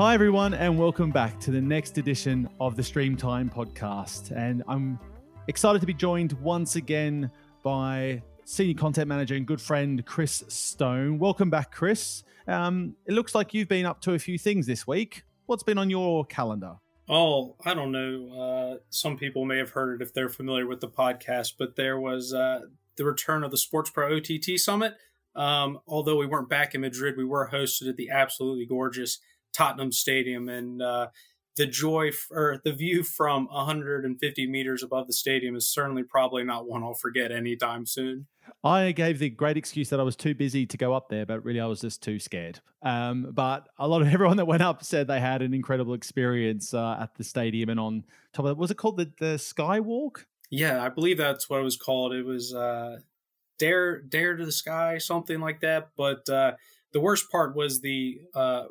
Hi, everyone, and welcome back to the next edition of the Streamtime podcast. And I'm excited to be joined once again by senior content manager and good friend Chris Stone. Welcome back, Chris. Um, it looks like you've been up to a few things this week. What's been on your calendar? Oh, I don't know. Uh, some people may have heard it if they're familiar with the podcast, but there was uh, the return of the Sports Pro OTT Summit. Um, although we weren't back in Madrid, we were hosted at the absolutely gorgeous Tottenham Stadium, and uh, the joy f- or the view from 150 meters above the stadium is certainly probably not one I'll forget anytime soon. I gave the great excuse that I was too busy to go up there, but really I was just too scared. Um, but a lot of everyone that went up said they had an incredible experience uh, at the stadium and on top of it. Was it called the, the Skywalk? Yeah, I believe that's what it was called. It was uh, Dare Dare to the Sky, something like that. But uh, the worst part was the uh,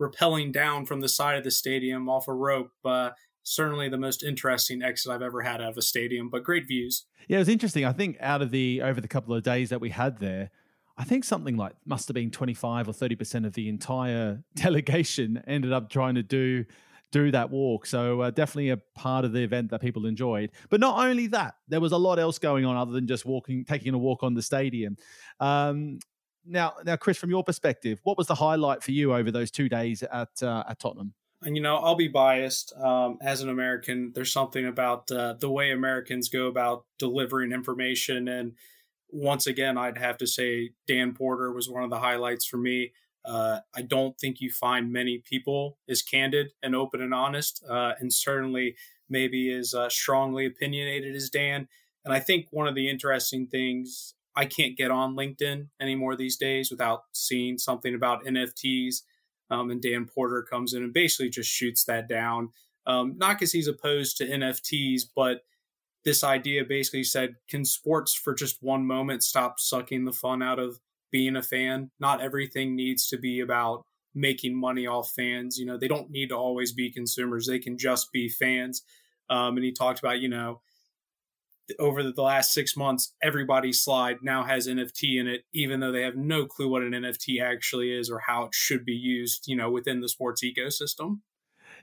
rappelling down from the side of the stadium off a rope. Uh, certainly the most interesting exit I've ever had out of a stadium, but great views. Yeah, it was interesting. I think out of the over the couple of days that we had there, I think something like must have been 25 or 30% of the entire delegation ended up trying to do do that walk. So uh, definitely a part of the event that people enjoyed. But not only that, there was a lot else going on other than just walking, taking a walk on the stadium. Um, now, now, Chris, from your perspective, what was the highlight for you over those two days at uh, at Tottenham? And you know, I'll be biased um, as an American. There's something about uh, the way Americans go about delivering information, and once again, I'd have to say Dan Porter was one of the highlights for me. Uh, I don't think you find many people as candid and open and honest, uh, and certainly maybe as uh, strongly opinionated as Dan. And I think one of the interesting things I can't get on LinkedIn anymore these days without seeing something about NFTs. Um, and Dan Porter comes in and basically just shoots that down. Um, not because he's opposed to NFTs, but this idea basically said, can sports for just one moment stop sucking the fun out of being a fan? Not everything needs to be about making money off fans. You know, they don't need to always be consumers, they can just be fans. Um, and he talked about, you know, over the last six months, everybody's slide now has NFT in it, even though they have no clue what an NFT actually is or how it should be used, you know, within the sports ecosystem.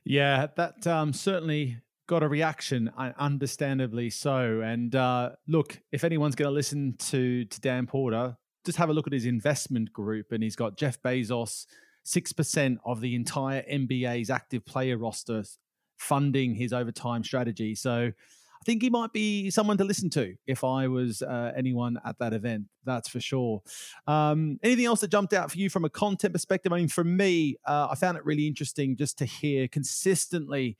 Yeah, that um, certainly got a reaction, understandably so. And uh, look, if anyone's going to listen to to Dan Porter, just have a look at his investment group, and he's got Jeff Bezos, six percent of the entire NBA's active player roster, funding his overtime strategy. So I think he might be someone to listen to if I was uh, anyone at that event. That's for sure. Um, anything else that jumped out for you from a content perspective? I mean, for me, uh, I found it really interesting just to hear consistently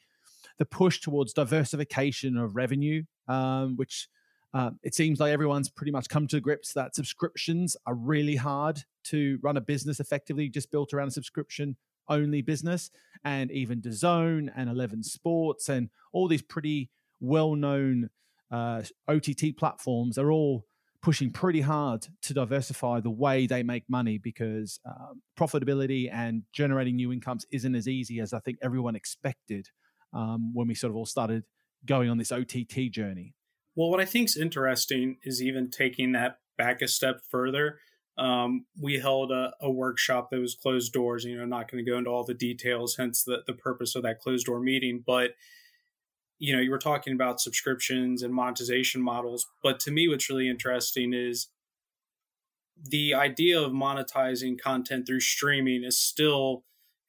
the push towards diversification of revenue, um, which uh, it seems like everyone's pretty much come to grips that subscriptions are really hard to run a business effectively, just built around a subscription only business. And even DAZN and 11 Sports and all these pretty well-known uh, OTT platforms are all pushing pretty hard to diversify the way they make money because um, profitability and generating new incomes isn't as easy as I think everyone expected um, when we sort of all started going on this OTT journey. Well, what I think is interesting is even taking that back a step further. Um, we held a, a, workshop that was closed doors. You know, not going to go into all the details, hence the, the purpose of that closed door meeting. But you know, you were talking about subscriptions and monetization models, but to me, what's really interesting is the idea of monetizing content through streaming is still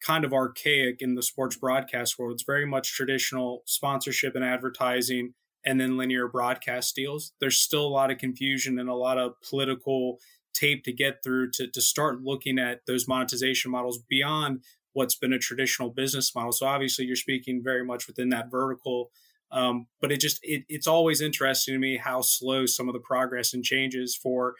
kind of archaic in the sports broadcast world. It's very much traditional sponsorship and advertising and then linear broadcast deals. There's still a lot of confusion and a lot of political tape to get through to, to start looking at those monetization models beyond what's been a traditional business model. So obviously you're speaking very much within that vertical. Um, but it just it, it's always interesting to me how slow some of the progress and changes for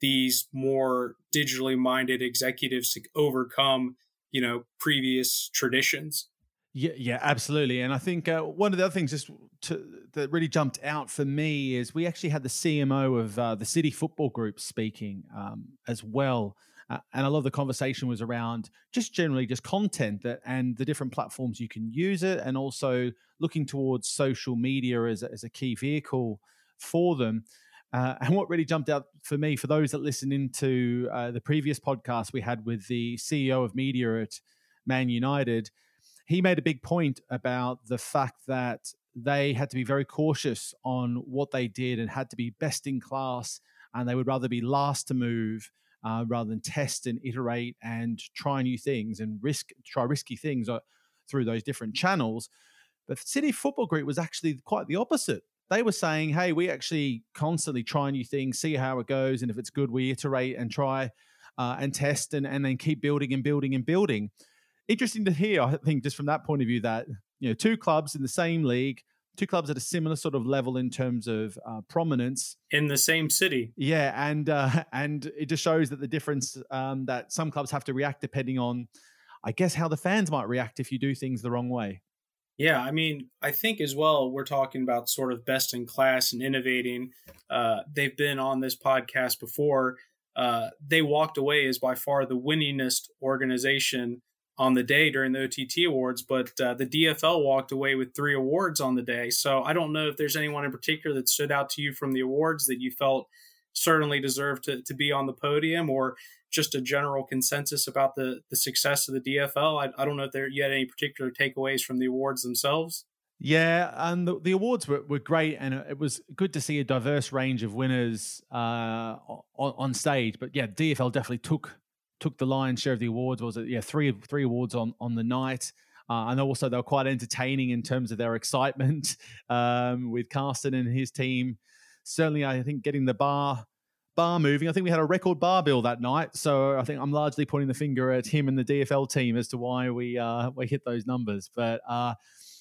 these more digitally minded executives to overcome you know previous traditions. Yeah yeah absolutely and i think uh, one of the other things just to, that really jumped out for me is we actually had the cmo of uh, the city football group speaking um, as well uh, and a lot of the conversation was around just generally just content that and the different platforms you can use it, and also looking towards social media as, as a key vehicle for them. Uh, and what really jumped out for me, for those that listened into uh, the previous podcast we had with the CEO of media at Man United, he made a big point about the fact that they had to be very cautious on what they did and had to be best in class, and they would rather be last to move uh, rather than test and iterate and try new things and risk try risky things uh, through those different channels. But City Football Group was actually quite the opposite. They were saying, "Hey, we actually constantly try new things, see how it goes, and if it's good, we iterate and try uh, and test, and and then keep building and building and building." Interesting to hear, I think, just from that point of view, that you know, two clubs in the same league, two clubs at a similar sort of level in terms of uh, prominence in the same city. Yeah, and uh, and it just shows that the difference um, that some clubs have to react depending on, I guess, how the fans might react if you do things the wrong way. Yeah, I mean, I think as well, we're talking about sort of best in class and innovating. Uh, they've been on this podcast before. Uh, they walked away as by far the winningest organization on the day during the OTT awards, but uh, the DFL walked away with three awards on the day. So I don't know if there's anyone in particular that stood out to you from the awards that you felt certainly deserved to, to be on the podium or just a general consensus about the, the success of the DFL. I, I don't know if there you had any particular takeaways from the awards themselves. Yeah, and the, the awards were, were great, and it was good to see a diverse range of winners uh, on, on stage. But yeah, DFL definitely took took the lion's share of the awards. Was it yeah three three awards on on the night. Uh, and also they were quite entertaining in terms of their excitement um, with Carsten and his team. Certainly, I think getting the bar bar moving. I think we had a record bar bill that night, so I think I'm largely pointing the finger at him and the DFL team as to why we uh, we hit those numbers. But uh,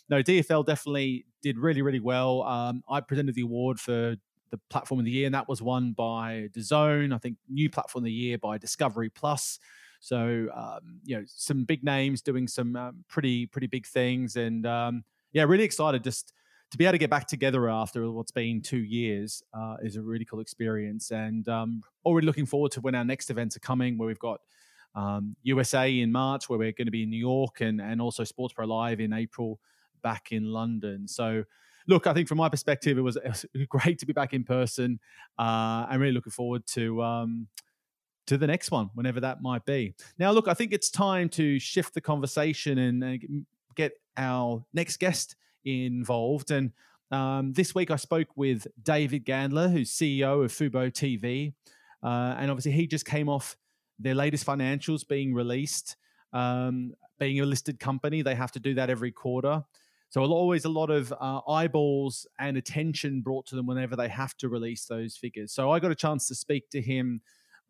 no, DFL definitely did really really well. Um, I presented the award for the platform of the year, and that was won by DAZN. I think new platform of the year by Discovery Plus. So um, you know, some big names doing some um, pretty pretty big things, and um, yeah, really excited just to be able to get back together after what's been two years uh, is a really cool experience, and um, already looking forward to when our next events are coming, where we've got. USA um, in March, where we're going to be in New York, and and also Sports Pro Live in April, back in London. So look, I think from my perspective, it was, it was great to be back in person. Uh, I'm really looking forward to um, to the next one, whenever that might be. Now, look, I think it's time to shift the conversation and uh, get our next guest involved. And um, this week, I spoke with David Gandler, who's CEO of Fubo TV, uh, and obviously he just came off their latest financials being released. Um, being a listed company, they have to do that every quarter. So always a lot of uh, eyeballs and attention brought to them whenever they have to release those figures. So I got a chance to speak to him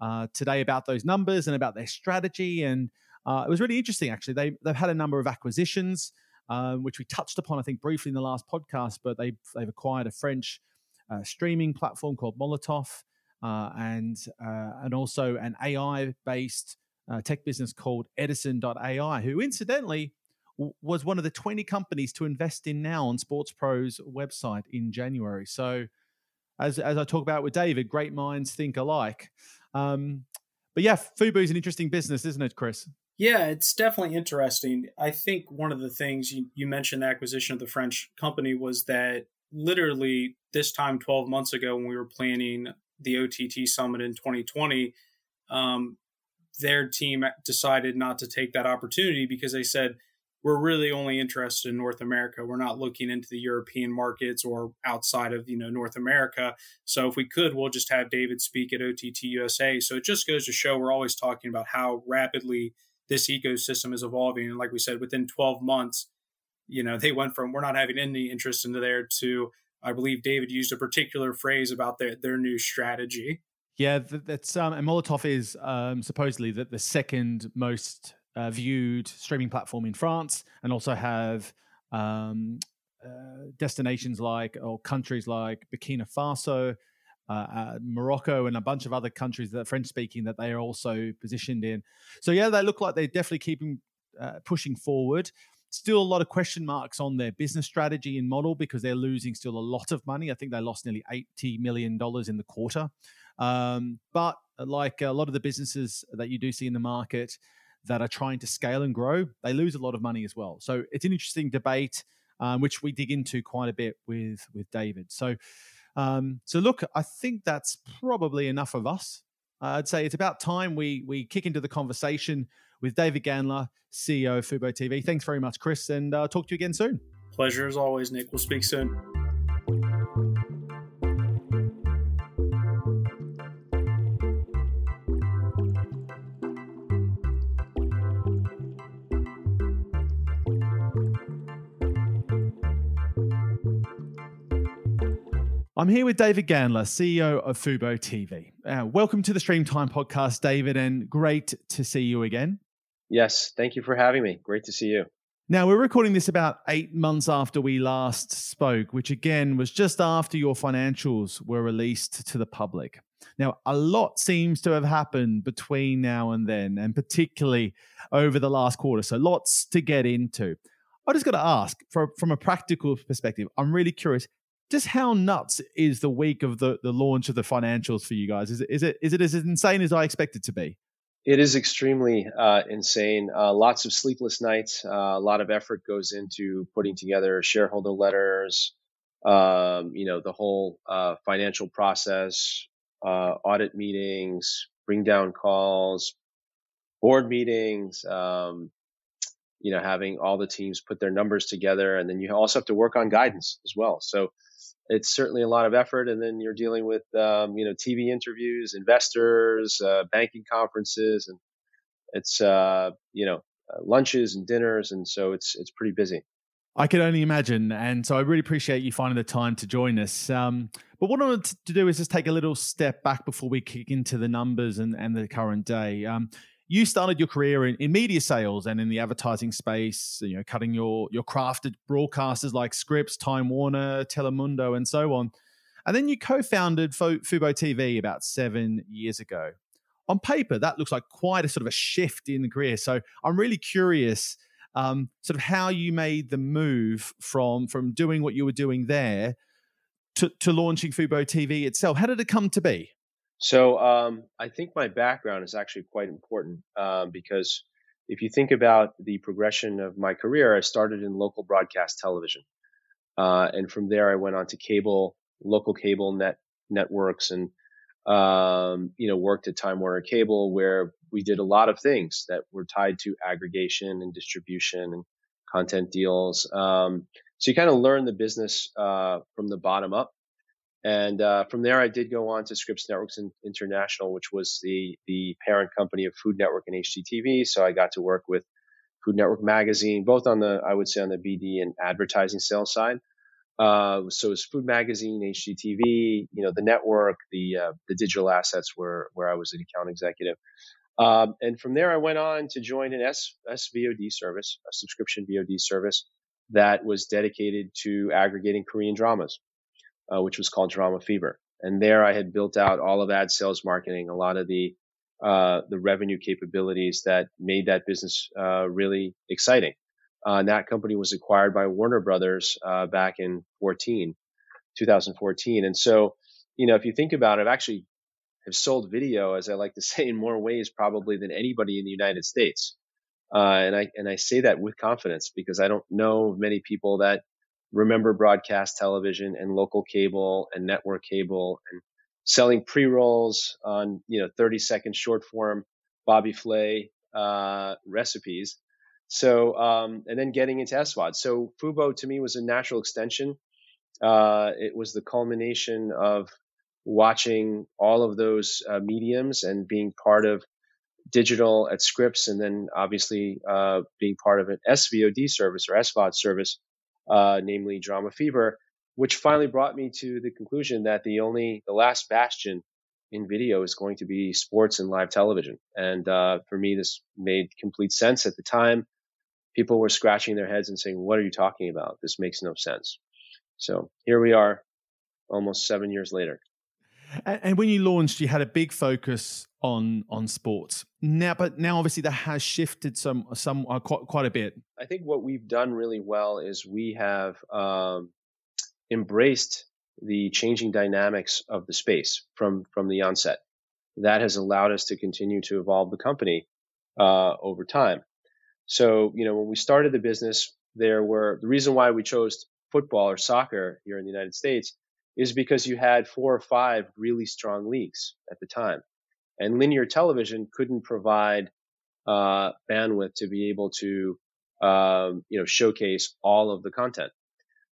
uh, today about those numbers and about their strategy, and uh, it was really interesting. Actually, they they've had a number of acquisitions, um, which we touched upon, I think, briefly in the last podcast. But they they've acquired a French uh, streaming platform called Molotov, uh, and uh, and also an AI based tech business called Edisn.ai, who incidentally was one of the 20 companies to invest in now on Sports Pro's website in January. So, as, as I talk about with David, great minds think alike. Um, but yeah, Fubo is an interesting business, isn't it, Chris? Yeah, it's definitely interesting. I think one of the things you, you mentioned the acquisition of the French company was that literally this time 12 months ago when we were planning the OTT summit in 2020, um, their team decided not to take that opportunity because they said, we're really only interested in North America. We're not looking into the European markets or outside of you know North America. So if we could, we'll just have David speak at OTT USA. So it just goes to show we're always talking about how rapidly this ecosystem is evolving. And like we said, within 12 months, you know they went from we're not having any interest into there to I believe David used a particular phrase about their their new strategy. Yeah, that's um, and Molotov is um, supposedly the, the second most uh, viewed streaming platform in France and also have um, uh, destinations like or countries like Burkina Faso, uh, uh Morocco, and a bunch of other countries that are French speaking that they are also positioned in. So yeah, they look like they're definitely keeping uh, pushing forward. Still a lot of question marks on their business strategy and model because they're losing still a lot of money. I think they lost nearly eighty million dollars in the quarter. Um, but like a lot of the businesses that you do see in the market, that are trying to scale and grow, they lose a lot of money as well. So it's an interesting debate, um, which we dig into quite a bit with with David. So, um, so look, I think that's probably enough of us I'd say it's about time we we kick into the conversation with David Gandler, CEO of Fubo TV. Thanks very much, Chris, and uh, talk to you again soon. Pleasure as always, Nick. We'll speak soon. I'm here with David Gandler, CEO of Fubo TV. Uh, welcome to the Streamtime podcast, David, and great to see you again. Yes, thank you for having me. Great to see you. Now, we're recording this about eight months after we last spoke, which again was just after your financials were released to the public. Now, a lot seems to have happened between now and then, and particularly over the last quarter. So, lots to get into. I just got to ask, for, from a practical perspective, I'm really curious just how nuts is the week of the, the launch of the financials for you guys? Is it, is it is it as insane as I expect it to be? It is extremely uh, insane. Uh, lots of sleepless nights. Uh, a lot of effort goes into putting together shareholder letters. Um, you know the whole uh, financial process, uh, audit meetings, bring down calls, board meetings. Um, you know, having all the teams put their numbers together, and then you also have to work on guidance as well. So it's certainly a lot of effort. And then you're dealing with, um, you know, TV interviews, investors, uh, banking conferences, and it's, uh, you know, uh, lunches and dinners. And so it's, it's pretty busy. I can only imagine. And so I really appreciate you finding the time to join us. Um, but what I wanted to do is just take a little step back before we kick into the numbers and, and the current day. Um, you started your career in, in media sales and in the advertising space, you know, cutting your your crafted broadcasters like Scripps, Time Warner, Telemundo, and so on. And then you co-founded Fubo TV about seven years ago. On paper, that looks like quite a sort of a shift in the career. So I'm really curious, um, sort of how you made the move from from doing what you were doing there to, to launching Fubo TV itself. How did it come to be? So um, I think my background is actually quite important um, because if you think about the progression of my career, I started in local broadcast television, uh, and from there I went on to cable, local cable net networks, and um, you know worked at Time Warner Cable where we did a lot of things that were tied to aggregation and distribution and content deals. Um, so you kind of learn the business uh, from the bottom up. And uh, from there, I did go on to Scripps Networks International, which was the the parent company of Food Network and HGTV. So I got to work with Food Network Magazine, both on the I would say on the BD and advertising sales side. Uh, so it's Food Magazine, HGTV, you know, the network, the uh, the digital assets were where I was an account executive. Um, and from there, I went on to join an S, SVOD service, a subscription VOD service that was dedicated to aggregating Korean dramas uh, which was called Drama Fever. And there I had built out all of ad sales marketing, a lot of the uh, the revenue capabilities that made that business uh, really exciting. Uh, and that company was acquired by Warner Brothers uh, back in 14, 2014. And so, you know, if you think about it, I've actually have sold video, as I like to say, in more ways probably than anybody in the United States. Uh, and I and I say that with confidence because I don't know many people that remember broadcast television and local cable and network cable and selling pre-rolls on you know 30 second short form bobby flay uh, recipes. So um, and then getting into svod so fubo to me was a natural extension. Uh, it was the culmination of watching all of those uh, mediums and being part of digital at scripps and then obviously uh, being part of an svod service or svod service uh, namely Drama Fever, which finally brought me to the conclusion that the only, the last bastion in video is going to be sports and live television. And uh, for me, this made complete sense at the time. People were scratching their heads and saying, What are you talking about? This makes no sense. So here we are, almost seven years later. And when you launched, you had a big focus on on sports. Now, but now obviously that has shifted some some uh, quite quite a bit. I think what we've done really well is we have um, embraced the changing dynamics of the space from from the onset. That has allowed us to continue to evolve the company uh, over time. So, you know, when we started the business, there were the reason why we chose football or soccer here in the United States is because you had four or five really strong leagues at the time. and linear television couldn't provide uh, bandwidth to be able to um, you know showcase all of the content.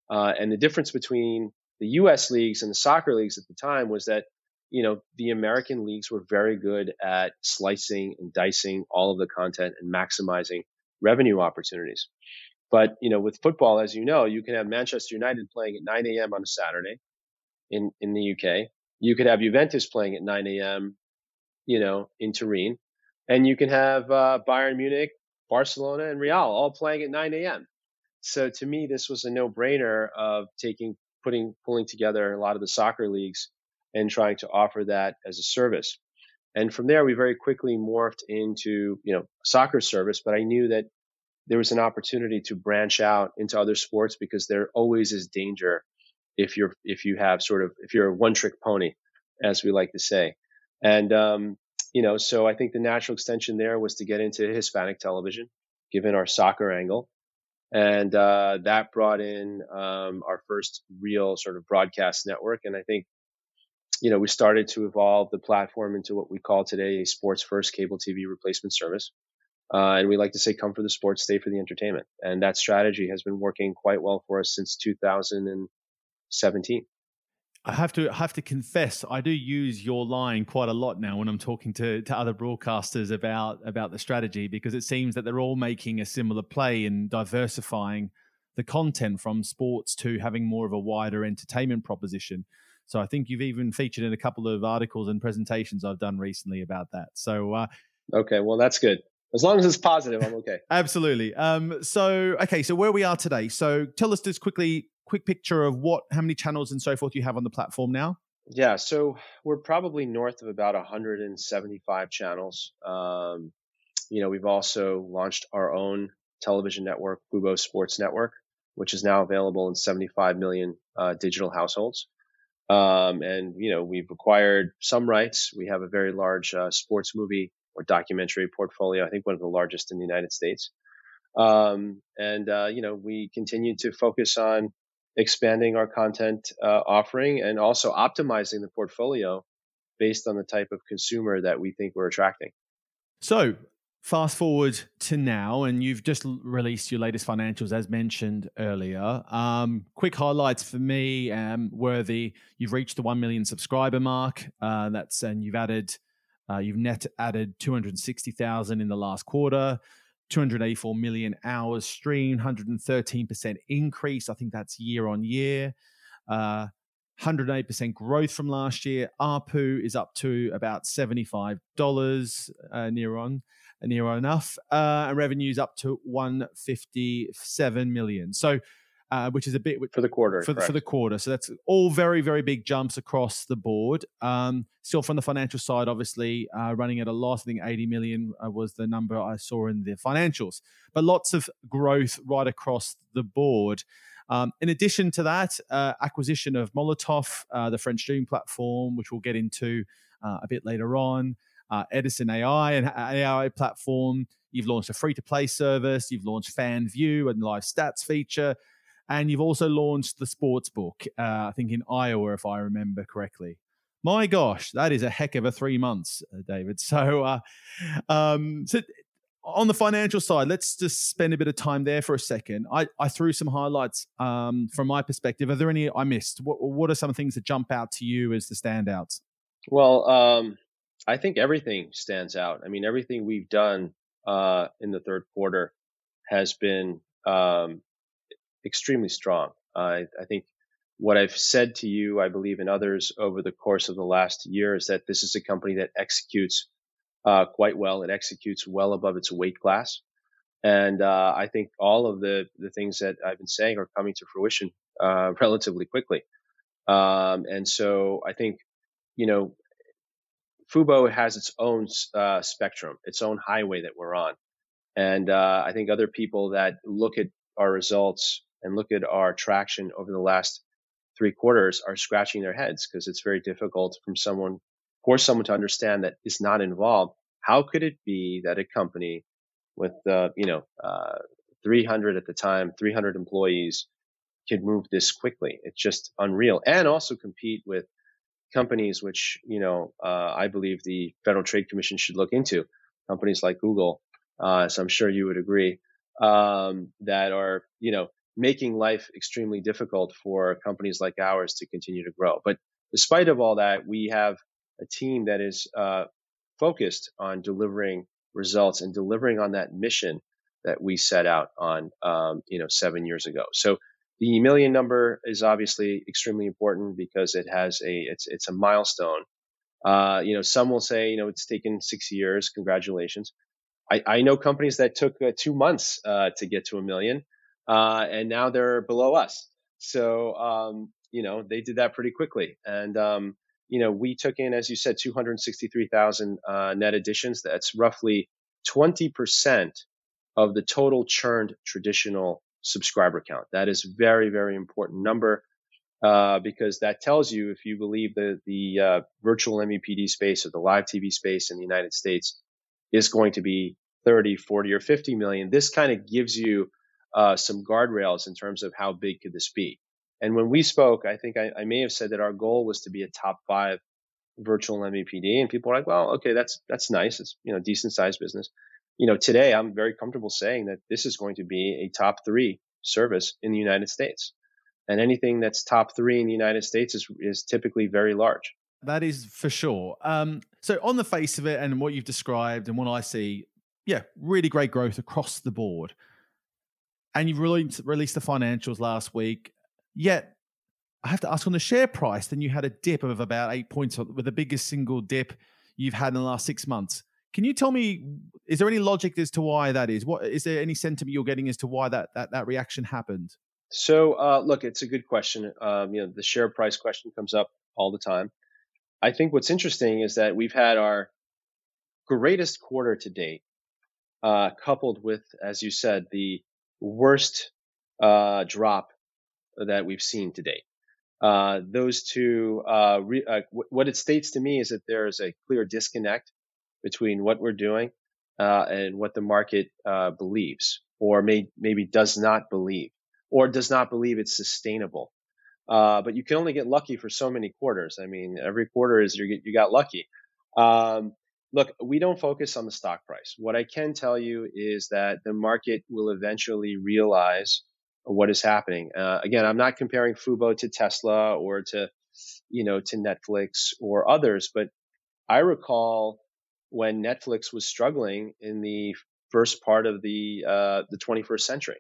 Uh, and the difference between the U.S. leagues and the soccer leagues at the time was that you know the American leagues were very good at slicing and dicing all of the content and maximizing revenue opportunities. But you know, with football, as you know, you can have Manchester United playing at 9 a.m. on a Saturday in in the UK. You could have Juventus playing at 9 a.m. You know, in Turin, and you can have uh, Bayern Munich, Barcelona, and Real all playing at 9 a.m. So to me, this was a no-brainer of taking, putting, pulling together a lot of the soccer leagues and trying to offer that as a service. And from there, we very quickly morphed into, you know, soccer service. But I knew that there was an opportunity to branch out into other sports because there always is danger if you're if you have sort of if you're a one trick pony, as we like to say. And um, you know, so I think the natural extension there was to get into Hispanic television, given our soccer angle, and uh, that brought in um, our first real sort of broadcast network. And I think you know we started to evolve the platform into what we call today a sports first cable TV replacement service. Uh, and we like to say, come for the sports, stay for the entertainment. And that strategy has been working quite well for us since 2017. I have to have to confess, I do use your line quite a lot now when I'm talking to, to other broadcasters about about the strategy because it seems that they're all making a similar play in diversifying the content from sports to having more of a wider entertainment proposition. So I think you've even featured in a couple of articles and presentations I've done recently about that. So uh, okay, well that's good. As long as it's positive, I'm okay. Absolutely. Um, so, okay, so where we are today. So, tell us just quickly, quick picture of what, how many channels and so forth you have on the platform now. Yeah, so we're probably north of about 175 channels. Um, you know, we've also launched our own television network, Fubo Sports Network, which is now available in 75 million uh, digital households. Um, and you know, we've acquired some rights. We have a very large uh, sports movie or documentary portfolio. I think one of the largest in the United States. Um, and uh, you know, we continue to focus on expanding our content uh, offering and also optimizing the portfolio based on the type of consumer that we think we're attracting. So, fast forward to now, and you've just released your latest financials, as mentioned earlier. Um, quick highlights for me um, were the you've reached the one million subscriber mark. Uh, that's and you've added uh, you've net added 260,000 in the last quarter, 284 million hours streamed, 113% increase. I think that's year on year. Uh, 108% growth from last year. ARPU is up to about $75 uh, near on, near enough. Uh, and revenues up to 157 million. So uh, which is a bit for the quarter for, for, the quarter. So that's all very very big jumps across the board. Um, still from the financial side, obviously uh, running at a loss. I think 80 million uh, was the number I saw in the financials, but lots of growth right across the board. Um, in addition to that, uh, acquisition of Molotov, uh, the French streaming platform, which we'll get into uh, a bit later on. Edisn AI and AI platform. You've launched a free to play service. You've launched Fan View and live stats feature. And you've also launched the sports book, uh, I think in Iowa, if I remember correctly. My gosh, that is a heck of a three months, uh, David. So, uh, um, so on the financial side, let's just spend a bit of time there for a second. I, I threw some highlights um, from my perspective. Are there any I missed? What, what are some things that jump out to you as the standouts? Well, um, I think everything stands out. I mean, everything we've done uh, in the third quarter has been um, extremely strong. I, I think what I've said to you, I believe in others over the course of the last year is that this is a company that executes uh, quite well. It executes well above its weight class. And uh, I think all of the, the things that I've been saying are coming to fruition uh, relatively quickly. Um, and so I think, you know, Fubo has its own uh, spectrum, its own highway that we're on. And uh, I think other people that look at our results and look at our traction over the last three quarters are scratching their heads because it's very difficult from someone for someone to understand that is not involved. How could it be that a company with uh, you know uh, 300 at the time, 300 employees could move this quickly? It's just unreal, and also compete with companies, which you know uh, I believe the Federal Trade Commission should look into, companies like Google, uh, so I'm sure you would agree, um, that are you know making life extremely difficult for companies like ours to continue to grow. But despite of all that, we have a team that is uh, focused on delivering results and delivering on that mission that we set out on, um, you know, seven years ago. So the million number is obviously extremely important because it has a it's it's a milestone. Uh, you know, some will say, you know, it's taken six years. Congratulations. I, I know companies that took uh, two months uh, to get to a million, uh, and now they're below us. So, um, you know, they did that pretty quickly. And, um, you know, we took in, as you said, 263,000 uh, net additions. That's roughly 20% of the total churned traditional subscriber count. That is very, very important number uh, because that tells you if you believe the the uh, virtual MVPD space or the live TV space in the United States is going to be 30, 40, or 50 million. This kind of gives you uh, some guardrails in terms of how big could this be. And when we spoke, I think I, I, may have said that our goal was to be a top five virtual MVPD, and people were like, "Well, okay, that's that's nice. It's you know decent sized business." you know, today I'm very comfortable saying that this is going to be a top three service in the United States. And anything that's top three in the United States is, is typically very large. That is for sure. Um, so, on the face of it, and what you've described, and what I see, yeah, really great growth across the board. And you've released, released the financials last week. Yet, I have to ask on the share price, then you had a dip of about eight points with the biggest single dip you've had in the last six months. Can you tell me, is there any logic as to why that is? What is there any sentiment you're getting as to why that that, that reaction happened? So, uh, look, it's a good question. Um, you know, the share price question comes up all the time. I think what's interesting is that we've had our greatest quarter to date, uh, coupled with, as you said, the worst uh, drop that we've seen to date. Uh, those two, uh, re- uh, w- what it states to me is that there is a clear disconnect between what we're doing uh, and what the market uh, believes, or may, maybe does not believe, or does not believe it's sustainable. Uh, but you can only get lucky for so many quarters. I mean, every quarter is you you got lucky. Um, look, we don't focus on the stock price. What I can tell you is that the market will eventually realize what is happening. Uh, again, I'm not comparing Fubo to Tesla or to, you know, to Netflix or others, but I recall when Netflix was struggling in the first part of the uh, the 21st century,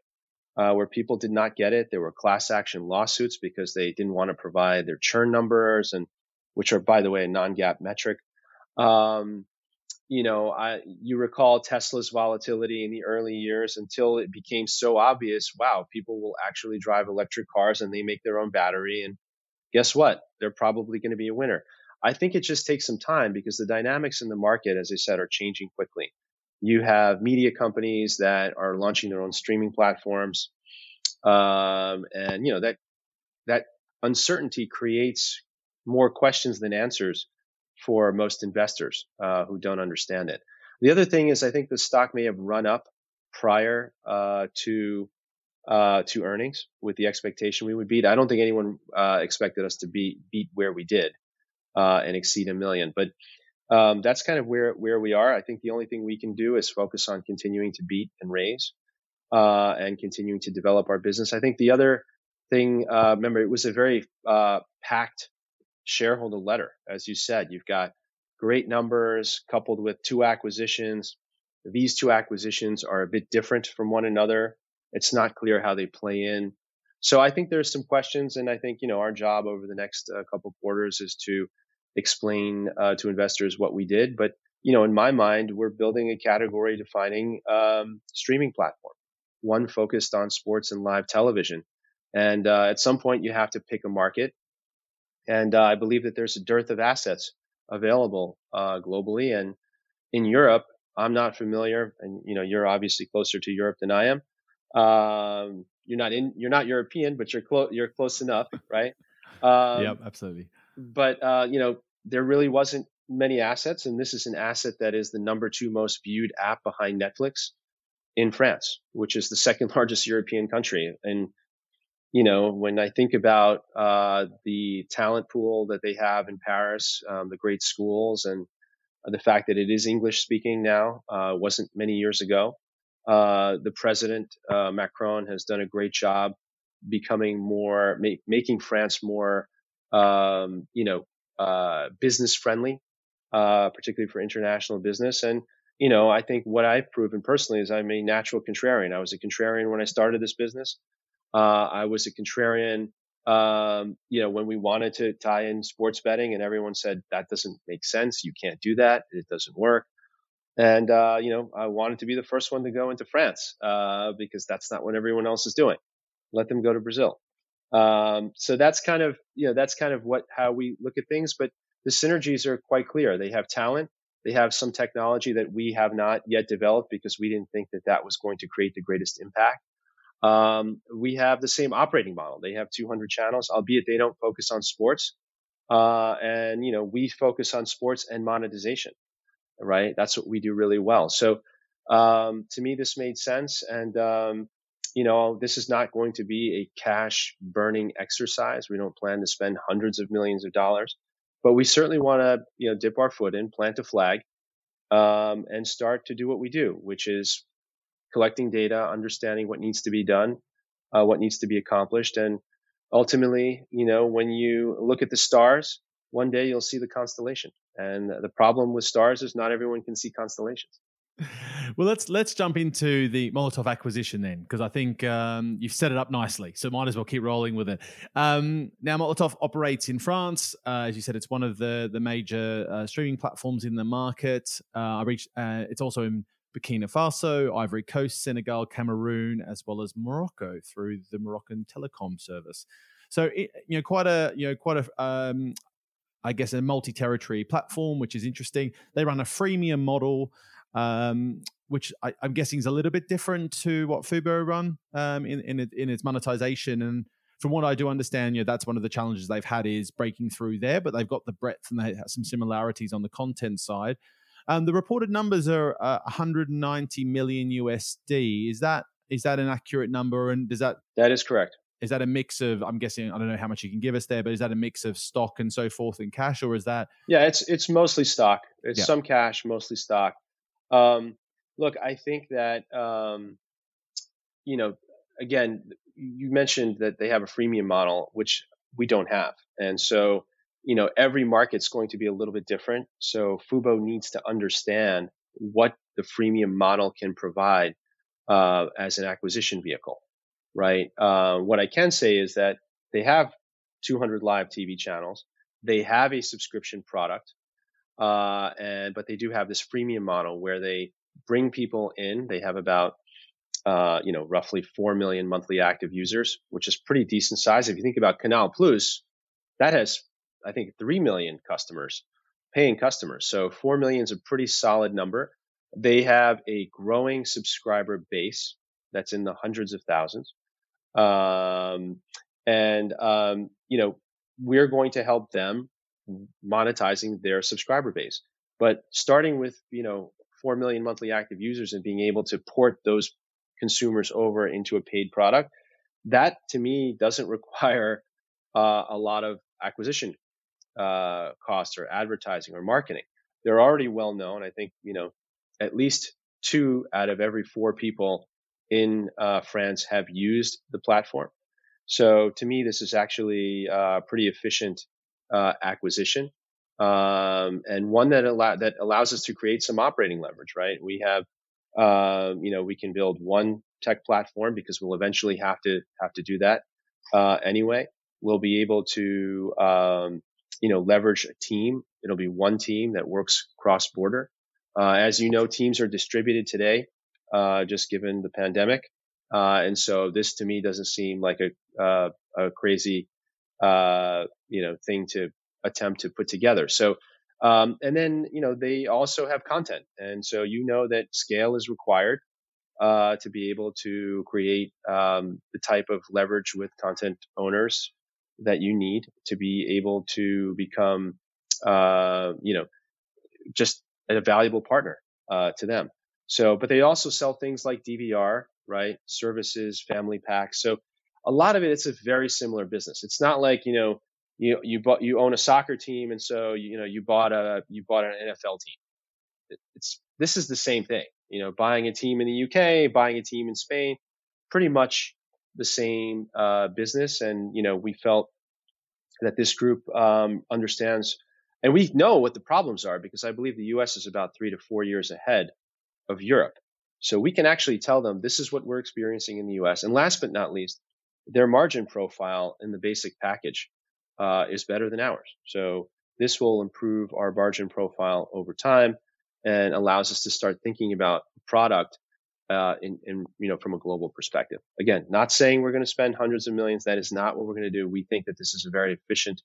uh, where people did not get it. There were class action lawsuits because they didn't want to provide their churn numbers, and which are, by the way, a non-GAAP metric. Um, you know, I, you recall Tesla's volatility in the early years until it became so obvious. Wow, people will actually drive electric cars and they make their own battery, and guess what? They're probably going to be a winner. I think it just takes some time because the dynamics in the market, as I said, are changing quickly. You have media companies that are launching their own streaming platforms, um, and you know that that uncertainty creates more questions than answers for most investors uh, who don't understand it. The other thing is, I think the stock may have run up prior uh, to uh, to earnings with the expectation we would beat. I don't think anyone uh, expected us to beat beat where we did uh, and exceed a million. But um, that's kind of where where we are. I think the only thing we can do is focus on continuing to beat and raise, uh, and continuing to develop our business. I think the other thing, remember, it was a very packed shareholder letter, as you said. You've got great numbers coupled with two acquisitions. These two acquisitions are a bit different from one another. It's not clear how they play in. So I think there's some questions, and I think you know our job over the next uh, couple quarters is to explain uh, to investors what we did. But you know, in my mind, we're building a category defining um, streaming platform, one focused on sports and live television. And uh, at some point, you have to pick a market. And uh, I believe that there's a dearth of assets available uh, globally. And in Europe, I'm not familiar, and you know, you're obviously closer to Europe than I am. Um, you're not in, you're not European, but you're close, you're close enough, right? Um, yep, absolutely but uh, you know there really wasn't many assets, and this is an asset that is the number two most viewed app behind Netflix in France, which is the second largest European country. And you know, when I think about uh, the talent pool that they have in Paris, um, the great schools, and the fact that it is English speaking now, uh, wasn't many years ago. Uh, the president uh, Macron has done a great job becoming more, making France more, um, you know, uh, business friendly, uh, particularly for international business. And you know, I think what I've proven personally is I'm a natural contrarian. I was a contrarian when I started this business. Uh, I was a contrarian, um, you know, when we wanted to tie in sports betting, and everyone said that doesn't make sense. You can't do that. It doesn't work. And uh, you know, I wanted to be the first one to go into France uh, because that's not what everyone else is doing. Let them go to Brazil. Um, so that's kind of you know that's kind of what how we look at things. But the synergies are quite clear. They have talent. They have some technology that we have not yet developed because we didn't think that that was going to create the greatest impact. Um, we have the same operating model. They have 200 channels, albeit they don't focus on sports. Uh, and you know, we focus on sports and monetization, right? That's what we do really well. So, um, to me, this made sense. And, um, you know, this is not going to be a cash burning exercise. We don't plan to spend hundreds of millions of dollars, but we certainly want to, you know, dip our foot in, plant a flag, um, and start to do what we do, which is collecting data, understanding what needs to be done, uh, what needs to be accomplished. And ultimately, you know, when you look at the stars, one day you'll see the constellation. And the problem with stars is not everyone can see constellations. Well, let's let's jump into the Molotov acquisition then, because I think um, you've set it up nicely. So might as well keep rolling with it. Um, now, Molotov operates in France. Uh, as you said, it's one of the the major uh, streaming platforms in the market. Uh, I reached. Uh, it's also in Burkina Faso, Ivory Coast, Senegal, Cameroon, as well as Morocco through the Moroccan telecom service. So you know, quite a you know quite a um, I guess a multi-territory platform, which is interesting. They run a freemium model, um, which I, am guessing is a little bit different to what Fubo run um, in in, in its monetization. And from what I do understand, you know, that's one of the challenges they've had is breaking through there. But they've got the breadth and they have some similarities on the content side. Um, the reported numbers are uh, 190 million USD. Is that is that an accurate number? And does that that is correct? Is that a mix of? I'm guessing I don't know how much you can give us there, but is that a mix of stock and so forth and cash, or is that? Yeah, it's it's mostly stock. It's yeah. some cash, mostly stock. Um, look, I think that um, you know, again, you mentioned that they have a freemium model, which we don't have, and so you know, every market's going to be a little bit different. So Fubo needs to understand what the freemium model can provide uh, as an acquisition vehicle, right? Uh, what I can say is that they have 200 live TV channels. They have a subscription product, uh, and but they do have this freemium model where they bring people in. They have about uh, you know roughly four million monthly active users, which is pretty decent size. If you think about Canal Plus, that has I think 3 million customers, paying customers. So 4 million is a pretty solid number. They have a growing subscriber base that's in the hundreds of thousands. Um, and, um, you know, we're going to help them monetizing their subscriber base. But starting with, you know, 4 million monthly active users and being able to port those consumers over into a paid product, that to me doesn't require uh, a lot of acquisition uh, costs or advertising or marketing. They're already well known. I think, you know, at least two out of every four people in uh, France have used the platform. So to me, this is actually a uh, pretty efficient uh, acquisition. Um, and one that allow, that allows us to create some operating leverage, right? We have, uh, you know, we can build one tech platform because we'll eventually have to have to do that uh, anyway. We'll be able to um, you know, leverage a team. It'll be one team that works cross border. Uh, as you know, teams are distributed today, uh, just given the pandemic. Uh, and so this to me doesn't seem like a, uh, a crazy, uh, you know, thing to attempt to put together. So, um, and then, you know, they also have content. And so, you know, that scale is required, uh, to be able to create, um, the type of leverage with content owners that you need to be able to become, uh, you know, just a valuable partner uh, to them. So, but they also sell things like DVR, right? Services, family packs. So, a lot of it it's a very similar business. It's not like you know you you bought you own a soccer team and so you know you bought a you bought an NFL team. It's this is the same thing. You know, buying a team in the UK, buying a team in Spain, pretty much the same uh, business. And you know, we felt that this group um, understands, and we know what the problems are because I believe the U.S. is about three to four years ahead of Europe. So we can actually tell them this is what we're experiencing in the U.S. And last but not least, their margin profile in the basic package uh, is better than ours. So this will improve our margin profile over time and allows us to start thinking about product uh, in, in, you know from a global perspective. Again, not saying we're going to spend hundreds of millions. That is not what we're going to do. We think that this is a very efficient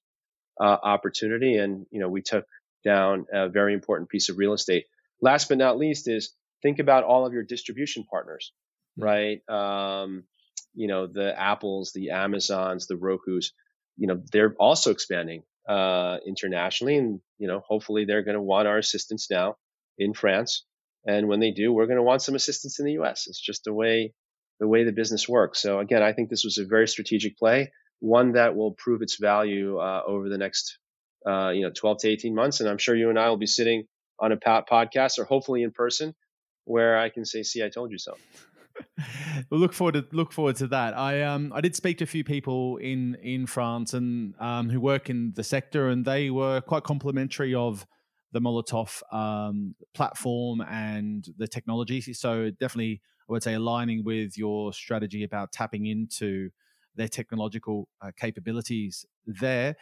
uh, opportunity, and you know we took down a very important piece of real estate. Last but not least is think about all of your distribution partners, right? Um, you know the Apples, the Amazons, the Roku's. You know they're also expanding uh, internationally, and you know hopefully they're going to want our assistance now in France and when they do, we're going to want some assistance in the U.S. It's just the way the way the business works. So again, I think this was a very strategic play, one that will prove its value uh, over the next uh, you know 12 to 18 months. And I'm sure you and I will be sitting on a podcast or hopefully in person where I can say, "See, I told you so." we'll look forward to look forward to that. I um I did speak to a few people in in France and um who work in the sector, and they were quite complimentary of the Molotov um, platform and the technology. So definitely, I would say aligning with your strategy about tapping into their technological uh, capabilities there.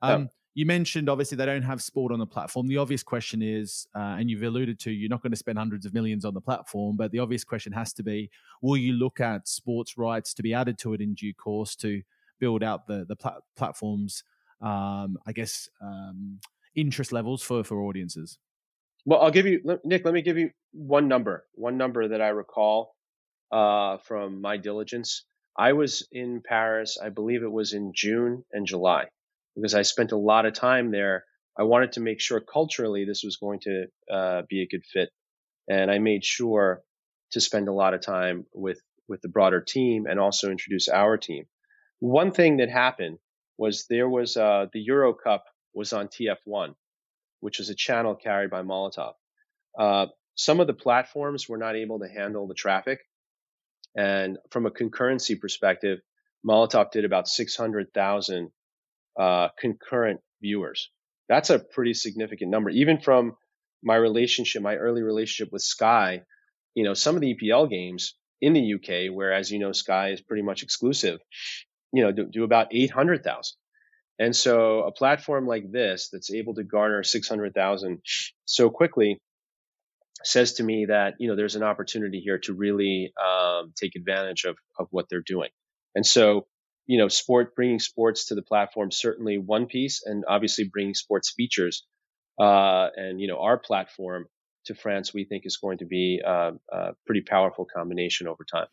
Um, You mentioned obviously they don't have sport on the platform. The obvious question is, uh, and you've alluded to, you're not going to spend hundreds of millions on the platform, but the obvious question has to be: Will you look at sports rights to be added to it in due course to build out the the pl- platforms? Um, I guess um, interest levels for for audiences? Well, I'll give you Nick. Let me give you one number. One number that I recall uh, from my diligence. I was in Paris. I believe it was in June and July because I spent a lot of time there. I wanted to make sure culturally this was going to uh, be a good fit, and I made sure to spend a lot of time with with the broader team and also introduce our team. One thing that happened was there was uh, the Euro Cup was on TF1, which was a channel carried by Molotov. Uh, some of the platforms were not able to handle the traffic. And from a concurrency perspective, Molotov did about 600,000 uh, concurrent viewers. That's a pretty significant number. Even from my relationship, my early relationship with Sky, you know, some of the EPL games in the UK, where as you know, Sky is pretty much exclusive, you know, do, do about 800,000. And so a platform like this that's able to garner 600,000 so quickly says to me that, you know, there's an opportunity here to really um, take advantage of, of what they're doing. And so, you know, sport, bringing sports to the platform, certainly one piece and obviously bringing sports features uh, and, you know, our platform to France, we think is going to be uh, a pretty powerful combination over time.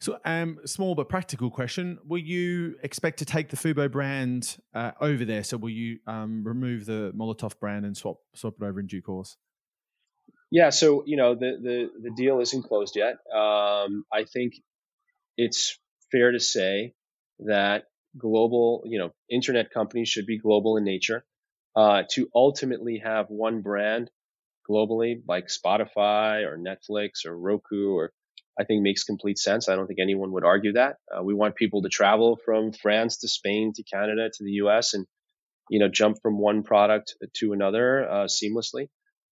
So, um, small but practical question: Will you expect to take the Fubo brand uh, over there? So, will you um, remove the Molotov brand and swap swap it over in due course? Yeah. So, you know, the the the deal isn't closed yet. Um, I think it's fair to say that global, you know, internet companies should be global in nature. Uh, to ultimately have one brand globally, like Spotify or Netflix or Roku or I think makes complete sense. I don't think anyone would argue that. Uh, we want people to travel from France to Spain to Canada to the U.S. and you know jump from one product to another uh, seamlessly.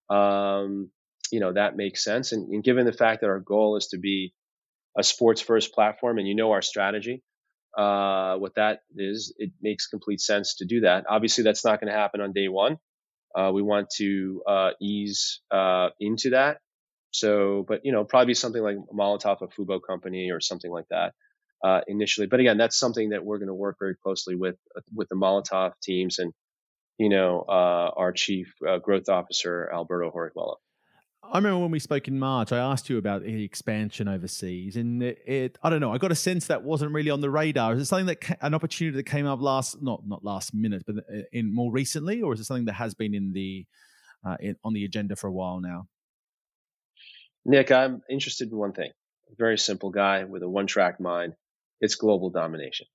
Um, you know that makes sense. And, and, given the fact that our goal is to be a sports first platform, and you know our strategy, uh, what that is, it makes complete sense to do that. Obviously, that's not going to happen on day one. Uh, we want to uh, ease uh, into that so, but you know, probably something like Molotov, a Fubo company, or something like that uh, initially. But again, that's something that we're going to work very closely with uh, with the Molotov teams and you know uh, our chief uh, growth officer Alberto Horihuela. I remember when we spoke in March, I asked you about the expansion overseas, and it, it, I don't know, I got a sense that wasn't really on the radar. Is it something that an opportunity that came up last, not not last minute, but uh, in more recently, or is it something that has been in the uh, in, on the agenda for a while now? Nick, I'm interested in one thing. Very simple guy with a one track mind. it's global domination.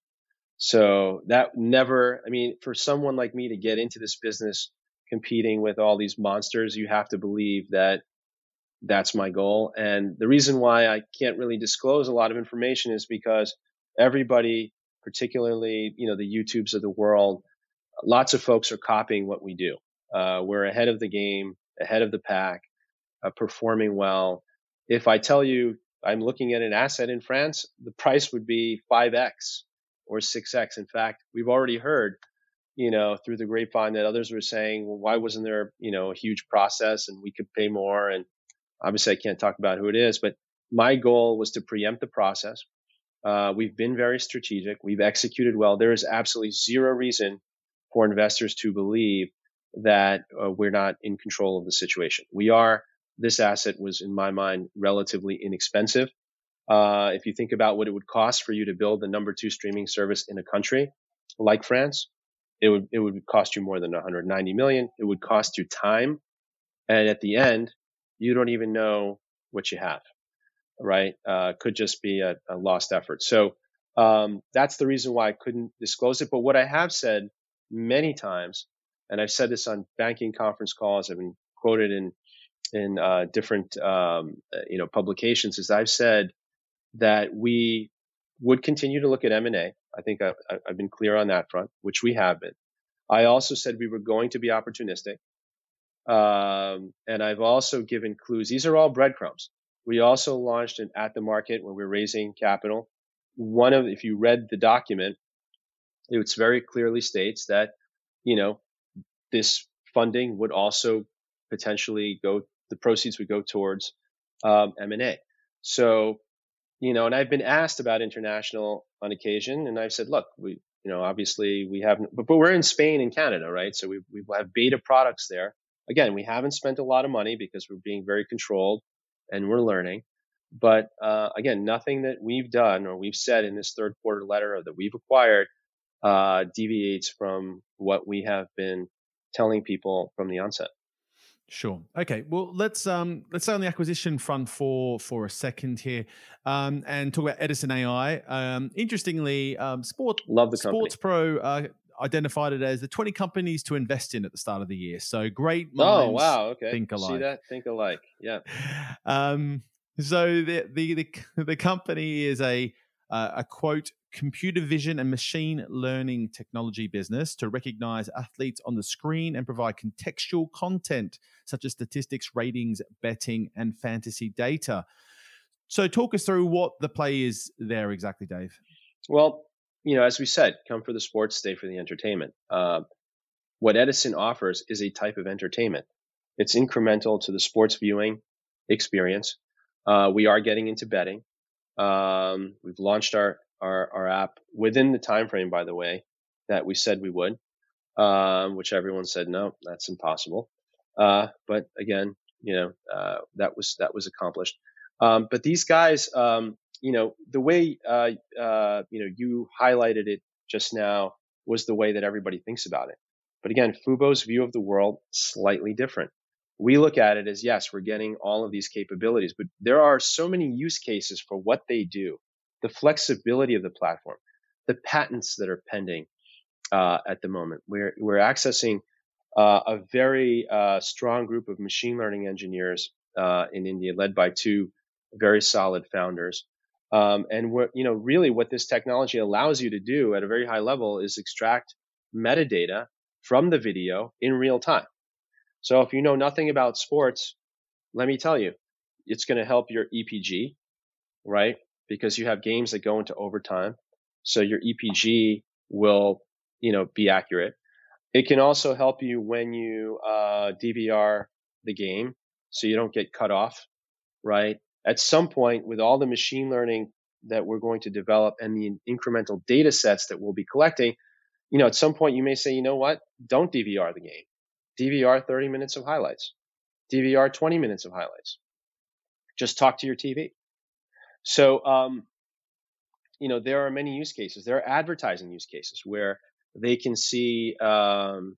So that never, I mean, for someone like me to get into this business competing with all these monsters, you have to believe that that's my goal. And the reason why I can't really disclose a lot of information is because everybody, particularly, you know, the YouTubes of the world, lots of folks are copying what we do. Uh, we're ahead of the game, ahead of the pack, uh, performing well. If I tell you I'm looking at an asset in France, the price would be 5x or 6x. In fact, we've already heard, you know, through the grapevine that others were saying, well, why wasn't there, you know, a huge process and we could pay more? And obviously, I can't talk about who it is, but my goal was to preempt the process. Uh, we've been very strategic. We've executed well. There is absolutely zero reason for investors to believe that uh, we're not in control of the situation. We are. This asset was, in my mind, relatively inexpensive. Uh, if you think about what it would cost for you to build the number two streaming service in a country like France, it would it would cost you more than 190 million. It would cost you time, and at the end, you don't even know what you have. Right? Uh, could just be a, a lost effort. So um, that's the reason why I couldn't disclose it. But what I have said many times, and I've said this on banking conference calls, I've been quoted in in uh, different um, uh, you know publications, is I've said that we would continue to look at M&A. I think I, have been clear on that front, which we have been. I also said we were going to be opportunistic. Um, and I've also given clues. These are all breadcrumbs. We also launched an at the market when we we're raising capital. One of, if you read the document, it very clearly states that, you know, this funding would also potentially go, the proceeds would go towards um, M&A. So you know, and I've been asked about international on occasion, and I've said, look, we, you know, obviously we haven't, but, but we're in Spain and Canada, right? So we we have beta products there. Again, we haven't spent a lot of money because we're being very controlled and we're learning. But uh, again, nothing that we've done or we've said in this third quarter letter or that we've acquired uh, deviates from what we have been telling people from the onset. Sure. Okay. Well, let's um let's stay on the acquisition front for for a second here, um, and talk about Edisn AI. Um, interestingly, um, Sport love the Sports company. Pro uh, identified it as the 20 companies to invest in at the start of the year. So great oh, minds. Oh wow. Okay. Think alike. See that? Think alike. Yeah. Um. So the the the, the company is a uh, a quote computer vision and machine learning technology business to recognize athletes on the screen and provide contextual content such as statistics, ratings, betting, and fantasy data. So, talk us through what the play is there exactly, Dave. Well, you know, as we said, come for the sports, stay for the entertainment. Uh, what Edisn offers is a type of entertainment. It's incremental to the sports viewing experience. Uh, we are getting into betting. Um, we've launched our our, our app within the time frame, by the way, that we said we would, um, which everyone said no, that's impossible. Uh, but again, you know, uh, that was that was accomplished. Um, but these guys, um, you know, the way uh, uh, you know you highlighted it just now was the way that everybody thinks about it. But again, Fubo's view of the world slightly different. We look at it as yes, we're getting all of these capabilities, but there are so many use cases for what they do the flexibility of the platform, the patents that are pending uh, at the moment. We're, we're accessing uh, a very uh, strong group of machine learning engineers uh, in India, led by two very solid founders. Um, and what you know, really, what this technology allows you to do at a very high level is extract metadata from the video in real time. So if you know nothing about sports, let me tell you, it's going to help your EPG, right? Because you have games that go into overtime. So your EPG will, you know, be accurate. It can also help you when you uh, DVR the game so you don't get cut off, right? At some point, with all the machine learning that we're going to develop and the incremental data sets that we'll be collecting, you know, at some point you may say, you know what? Don't DVR the game. DVR 30 minutes of highlights. DVR 20 minutes of highlights. Just talk to your TV. So, um, you know, there are many use cases. There are advertising use cases where they can see, um,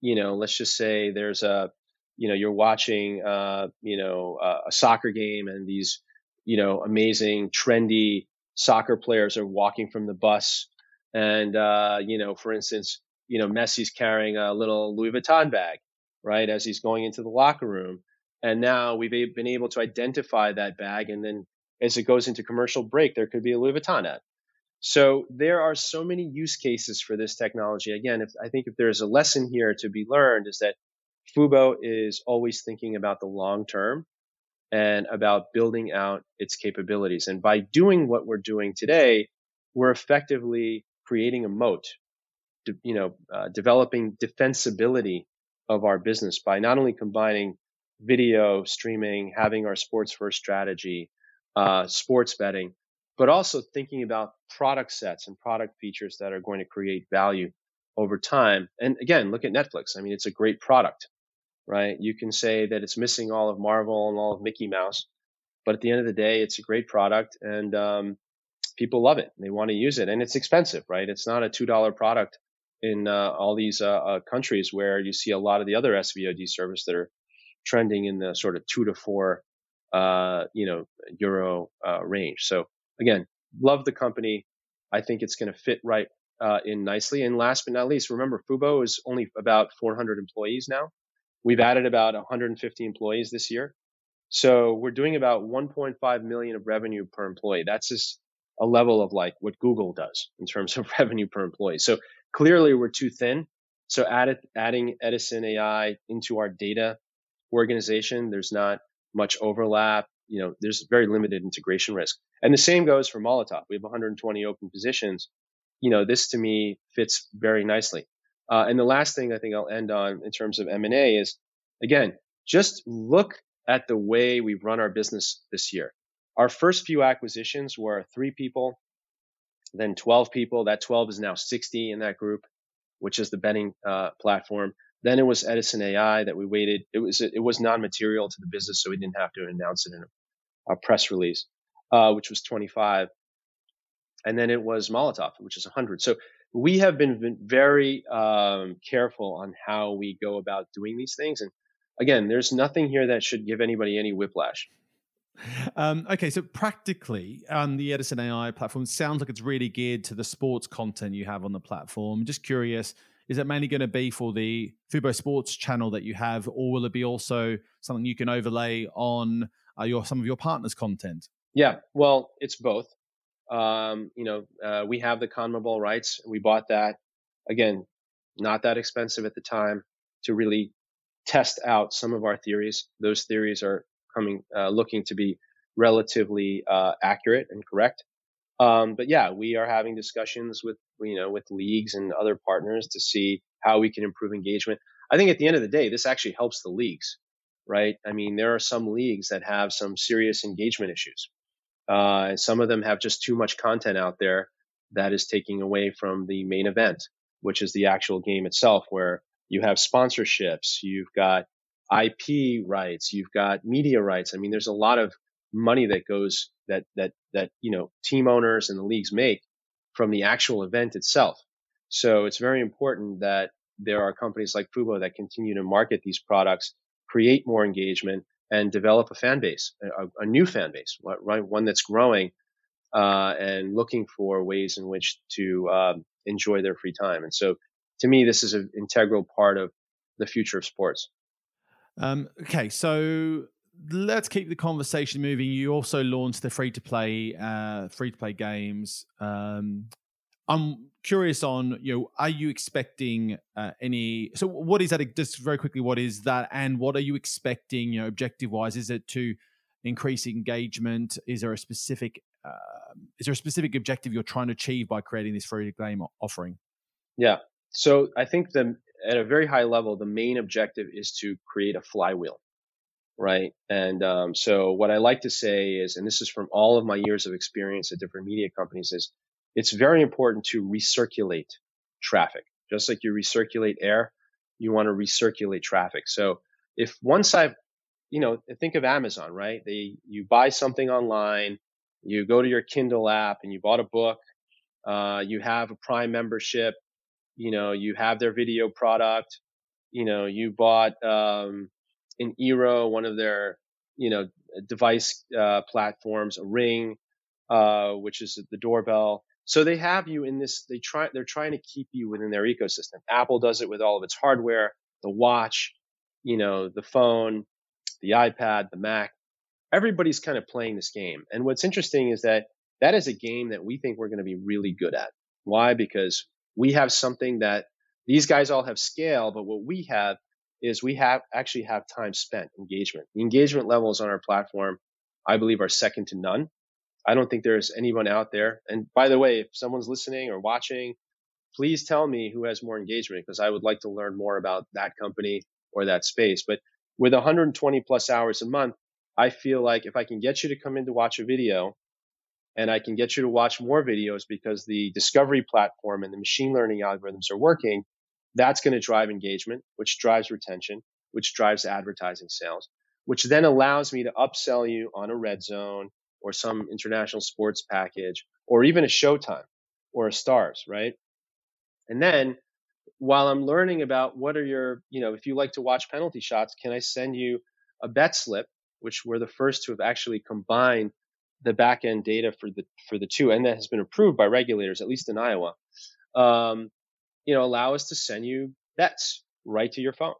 you know, let's just say there's a, you know, you're watching, uh, you know, a soccer game and these, you know, amazing, trendy soccer players are walking from the bus, and uh, you know, for instance, you know, Messi's carrying a little Louis Vuitton bag, right, as he's going into the locker room, and now we've been able to identify that bag, and then as it goes into commercial break, there could be a Louis Vuitton ad. So there are so many use cases for this technology. Again, if I think if there's a lesson here to be learned is that Fubo is always thinking about the long term and about building out its capabilities. And by doing what we're doing today, we're effectively creating a moat, you know, uh, developing defensibility of our business by not only combining video streaming, having our sports first strategy, uh, sports betting, but also thinking about product sets and product features that are going to create value over time. And again, look at Netflix. I mean, it's a great product, right? You can say that it's missing all of Marvel and all of Mickey Mouse, but at the end of the day, it's a great product and um, people love it. They want to use it, and it's expensive, right? It's not a two dollar product in uh, all these uh, uh, countries where you see a lot of the other SVOD service that are trending in the sort of two to four, uh, you know, euro uh, range. So again, love the company. I think it's going to fit right uh, in nicely. And last but not least, remember Fubo is only about 400 employees now. We've added about 150 employees this year. So we're doing about 1.5 million of revenue per employee. That's just a level of like what Google does in terms of revenue per employee. So clearly we're too thin. So added, adding Edisn AI into our data organization, there's not much overlap. You know, there's very limited integration risk. And the same goes for Molotov. We have 120 open positions. You know, this to me fits very nicely. Uh, and the last thing I think I'll end on in terms of M&A is, again, just look at the way we've run our business this year. Our first few acquisitions were three people, then 12 people. That 12 is now 60 in that group, which is the betting uh, platform. Then it was Edisn AI that we waited. It was it was non-material to the business, so we didn't have to announce it in a, press release uh, which was 25. And then it was Molotov, which is 100. So we have been very um, careful on how we go about doing these things. And again, there's nothing here that should give anybody any whiplash. Um, okay, so practically, um, the Edisn AI platform sounds like it's really geared to the sports content you have on the platform. Just curious, is it mainly going to be for the Fubo Sports channel that you have, or will it be also something you can overlay on uh, your some of your partners' content? Yeah, well, it's both. Um, you know, uh, we have the CONMEBOL rights. We bought that. Again, not that expensive at the time to really test out some of our theories. Those theories are coming, uh, looking to be relatively uh, accurate and correct. Um, but yeah, we are having discussions with you know with leagues and other partners to see how we can improve engagement. I think at the end of the day, this actually helps the leagues, right? I mean, there are some leagues that have some serious engagement issues uh, some of them have just too much content out there that is taking away from the main event, which is the actual game itself, where you have sponsorships, you've got IP rights, you've got media rights. I mean, there's a lot of money that goes that that that you know team owners and the leagues make from the actual event itself. So it's very important that there are companies like Fubo that continue to market these products, create more engagement, and develop a fan base, a, a new fan base? One that's growing uh, and looking for ways in which to um, enjoy their free time. And so, to me, this is an integral part of the future of sports. Um, okay, so let's keep the conversation moving. You also launched the free to play, uh, free to play games. Um, I'm curious on you know are you expecting uh, any so what is that just very quickly what is that and what are you expecting you know objective wise is it to increase engagement? Is there a specific uh, is there a specific objective you're trying to achieve by creating this free to game offering? Yeah. So i think the at a very high level the main objective is to create a flywheel right and um, so what i like to say is and this is from all of my years of experience at different media companies is it's very important to recirculate traffic. Just like you recirculate air, you want to recirculate traffic. So if once I've, you know, think of Amazon, right? They, you buy something online, you go to your Kindle app and you bought a book, uh, you have a Prime membership, you know, you have their video product, you know, you bought, um, an Eero, one of their, you know, device, uh, platforms, a ring, uh, which is the doorbell. So they have you in this. They try. They're trying to keep you within their ecosystem. Apple does it with all of its hardware, the watch, you know, the phone, the iPad, the Mac. Everybody's kind of playing this game. And what's interesting is that that is a game that we think we're going to be really good at. Why? Because we have something that these guys all have scale, but what we have is we have actually have time spent engagement. The engagement levels on our platform, I believe, are second to none. I don't think there's anyone out there. And by the way, if someone's listening or watching, please tell me who has more engagement because I would like to learn more about that company or that space. But with 120 plus hours a month, I feel like if I can get you to come in to watch a video and I can get you to watch more videos because the discovery platform and the machine learning algorithms are working, that's going to drive engagement, which drives retention, which drives advertising sales, which then allows me to upsell you on a red zone or some international sports package or even a showtime or a Starz, right? And then while I'm learning about what are your, you know, if you like to watch penalty shots, can I send you a bet slip, which we're the first to have actually combined the back end data for the for the two, and that has been approved by regulators, at least in Iowa. Um, you know, allow us to send you bets right to your phone,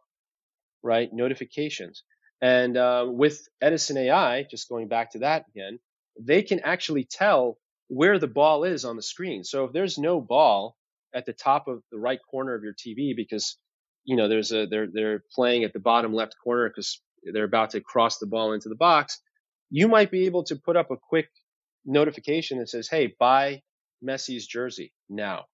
right? Notifications. And uh, with Edisn AI, just going back to that again, they can actually tell where the ball is on the screen. So if there's no ball at the top of the right corner of your TV because you know there's a they're they're playing at the bottom left corner because they're about to cross the ball into the box, you might be able to put up a quick notification that says, "Hey, buy Messi's jersey now."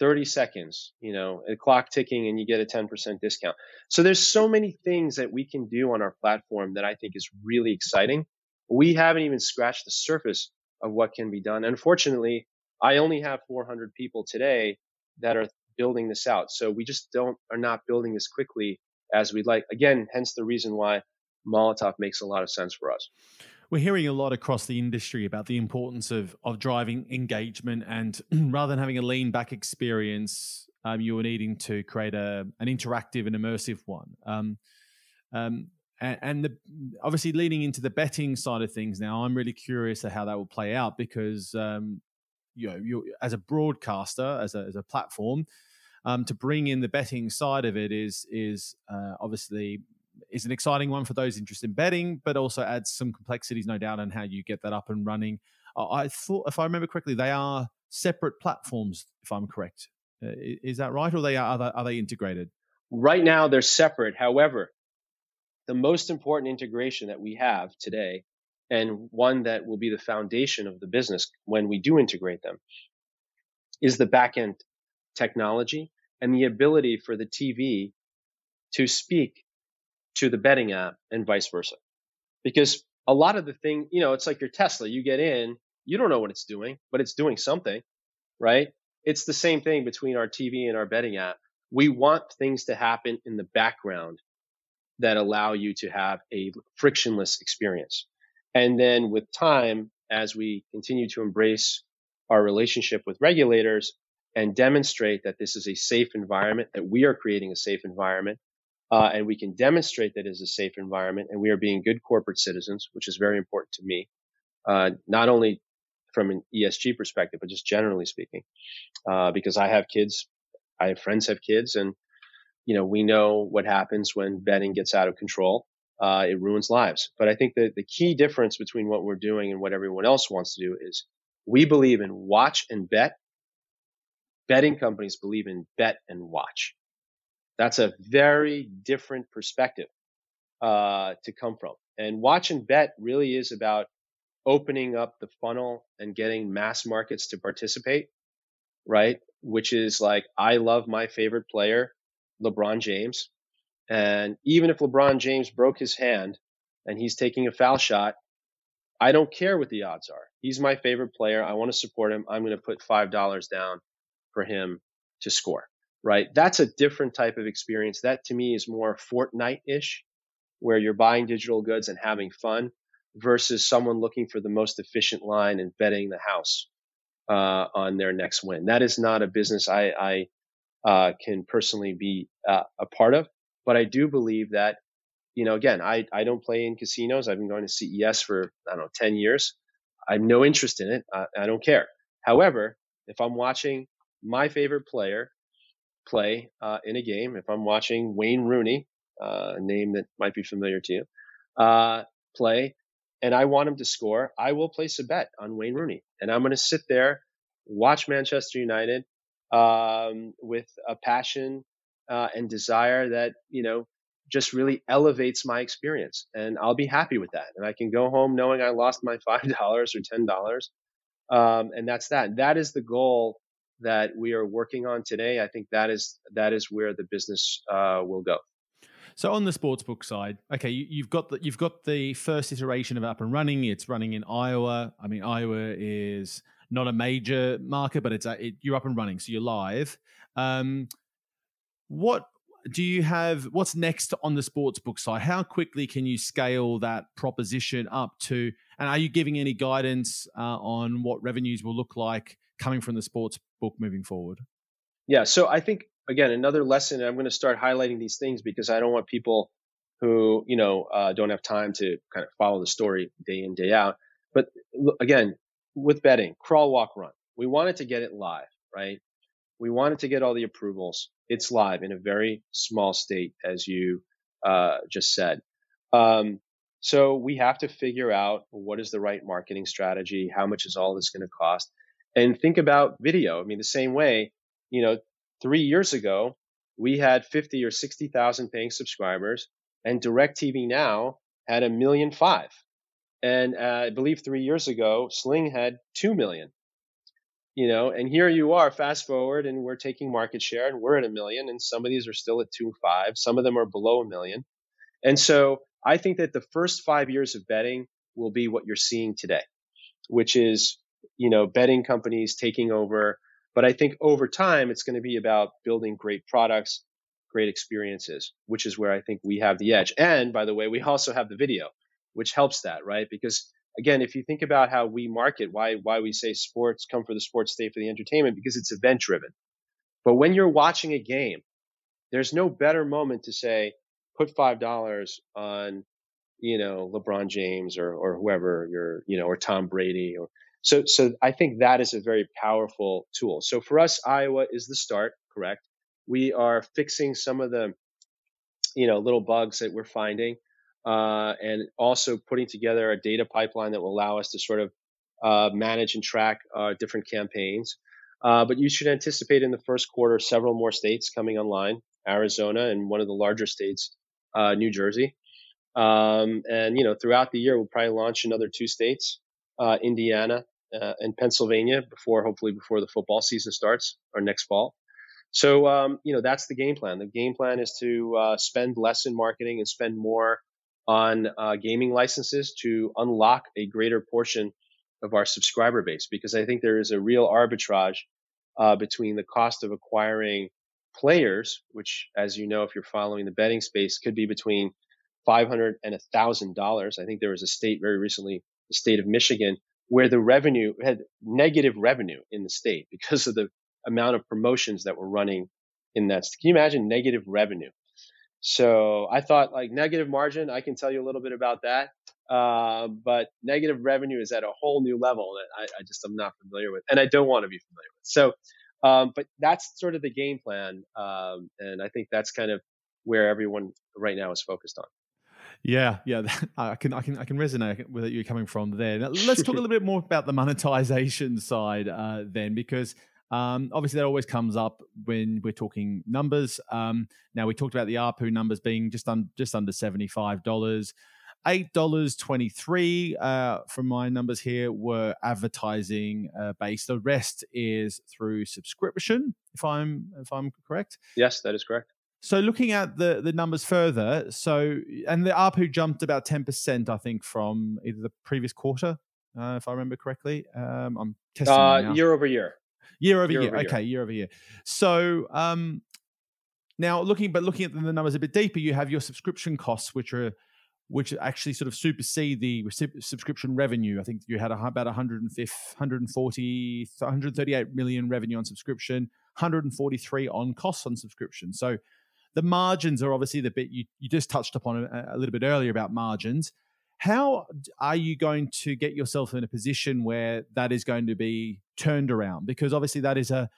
30 seconds, you know, a clock ticking and you get a 10% discount. So there's so many things that we can do on our platform that I think is really exciting. We haven't even scratched the surface of what can be done. Unfortunately, I only have 400 people today that are building this out. So we just don't are not building this quickly as we'd like. Again, hence the reason why Molotov makes a lot of sense for us. We're hearing a lot across the industry about the importance of of driving engagement, and rather than having a lean back experience, um, you were needing to create a an interactive and immersive one. Um, um, and, the, obviously leading into the betting side of things now, I'm really curious how that will play out because um, you know, you as a broadcaster, as a, as a platform, um, to bring in the betting side of it is is uh, obviously is an exciting one for those interested in betting, but also adds some complexities, no doubt, on how you get that up and running. I thought, if I remember correctly, they are separate platforms. If I'm correct, uh, is that right, or they are, are they, are they integrated? Right now, they're separate. However, the most important integration that we have today and one that will be the foundation of the business when we do integrate them is the backend technology and the ability for the TV to speak to the betting app and vice versa. Because a lot of the thing, you know, it's like your Tesla, you get in, you don't know what it's doing, but it's doing something, right? It's the same thing between our TV and our betting app. We want things to happen in the background that allow you to have a frictionless experience. And then with time, as we continue to embrace our relationship with regulators and demonstrate that this is a safe environment, that we are creating a safe environment, uh, and we can demonstrate that it is a safe environment and we are being good corporate citizens, which is very important to me, uh, not only from an ESG perspective, but just generally speaking, uh, because I have kids, I have friends have kids, and you know we know what happens when betting gets out of control uh, it ruins lives. But I think that the key difference between what we're doing and what everyone else wants to do is we believe in watch and bet. Betting companies believe in bet and watch. That's a very different perspective uh, to come from. And watch and bet really is about opening up the funnel and getting mass markets to participate, right? Which is like, I love my favorite player, LeBron James. And even if LeBron James broke his hand and he's taking a foul shot, I don't care what the odds are. He's my favorite player. I want to support him. I'm going to put $5 down for him to score, right? That's a different type of experience. That to me is more Fortnite ish, where you're buying digital goods and having fun versus someone looking for the most efficient line and betting the house uh, on their next win. That is not a business I, I uh, can personally be uh, a part of. But I do believe that, you know, again, I, I don't play in casinos. I've been going to CES for, I don't know, 10 years. I have no interest in it. I, I don't care. However, if I'm watching my favorite player play uh, in a game, if I'm watching Wayne Rooney, uh, a name that might be familiar to you, uh, play, and I want him to score, I will place a bet on Wayne Rooney, and I'm going to sit there, watch Manchester United um, with a passion uh, and desire that you know just really elevates my experience, and I'll be happy with that, and I can go home knowing I lost my five dollars or ten dollars, um, and that's that. That is the goal that we are working on today. I think that is that is where the business uh, will go. So on the sportsbook side, okay, you, have got the you've got the first iteration of up and running. It's running in Iowa. I mean, Iowa is not a major market, but it's a, it, you're up and running, so you're live. Um, what do you have? What's next on the sportsbook side? How quickly can you scale that proposition up to? And are you giving any guidance uh, on what revenues will look like coming from the sports book moving forward? Yeah, so I think again another lesson. I'm going to start highlighting these things because I don't want people who you know uh, don't have time to kind of follow the story day in day out. But again, with betting, crawl, walk, run. We wanted to get it live, right? We wanted to get all the approvals. It's live in a very small state, as you uh, just said. Um, so we have to figure out what is the right marketing strategy, how much is all this going to cost, and think about video. I mean, the same way, you know, three years ago, we had 50 or 60,000 paying subscribers, and DirecTV Now had a million five. And uh, I believe three years ago, Sling had 2 million. You know, and here you are, fast forward, and we're taking market share, and we're at a million, and some of these are still at two five, some of them are below a million. And so I think that the first five years of betting will be what you're seeing today, which is you know, betting companies taking over. But I think over time, it's going to be about building great products, great experiences, which is where I think we have the edge. And by the way, we also have the video, which helps that, right? Because again, if you think about how we market, why why we say sports come for the sports, stay for the entertainment, because it's event driven. But when you're watching a game, there's no better moment to say, put five dollars on, you know, LeBron James or or whoever you're, you know, or Tom Brady or so, so I think that is a very powerful tool. So for us, Iowa is the start, correct? We are fixing some of the, you know, little bugs that we're finding, uh, and also putting together a data pipeline that will allow us to sort of uh, manage and track uh, different campaigns. Uh, but you should anticipate in the first quarter several more states coming online: Arizona and one of the larger states, uh, New Jersey. Um, and you know, throughout the year, we'll probably launch another two states uh, Indiana, uh, and Pennsylvania before, hopefully, before the football season starts or next fall. So, um, you know, that's the game plan. The game plan is to uh, spend less in marketing and spend more on uh, gaming licenses to unlock a greater portion of our subscriber base because I think there is a real arbitrage uh, between the cost of acquiring players, which, as you know, if you're following the betting space, could be between 500 and $1,000. I think there was a state very recently the state of Michigan, where the revenue had negative revenue in the state because of the amount of promotions that were running in that. State. Can you imagine negative revenue? So I thought like negative margin, I can tell you a little bit about that. Uh, but negative revenue is at a whole new level that I, I just am not familiar with, and I don't want to be familiar with. So, um, but that's sort of the game plan, um, and I think that's kind of where everyone right now is focused on. Yeah, yeah, I can, I can, I can resonate with you coming from there. Now, let's talk a little bit more about the monetization side uh, then, because um, obviously that always comes up when we're talking numbers. Um, now we talked about the ARPU numbers being just on just under seventy five dollars. Eight dollars twenty three uh, from my numbers here were advertising uh, based. The rest is through subscription, if I'm if I'm correct. Yes, that is correct. So looking at the the numbers further, so and the ARPU jumped about ten percent, I think, from either the previous quarter, uh, if I remember correctly. Um, I'm testing uh, year over year. Year over year. year. Over okay, year. year over year. So um, now looking, but looking at the numbers a bit deeper, you have your subscription costs, which are which actually sort of supersede the subscription revenue. I think you had about 150, 140, 138 million revenue on subscription, 143 on costs on subscription. So the margins are obviously the bit you, you just touched upon a, a little bit earlier about margins. How are you going to get yourself in a position where that is going to be turned around? Because obviously that is a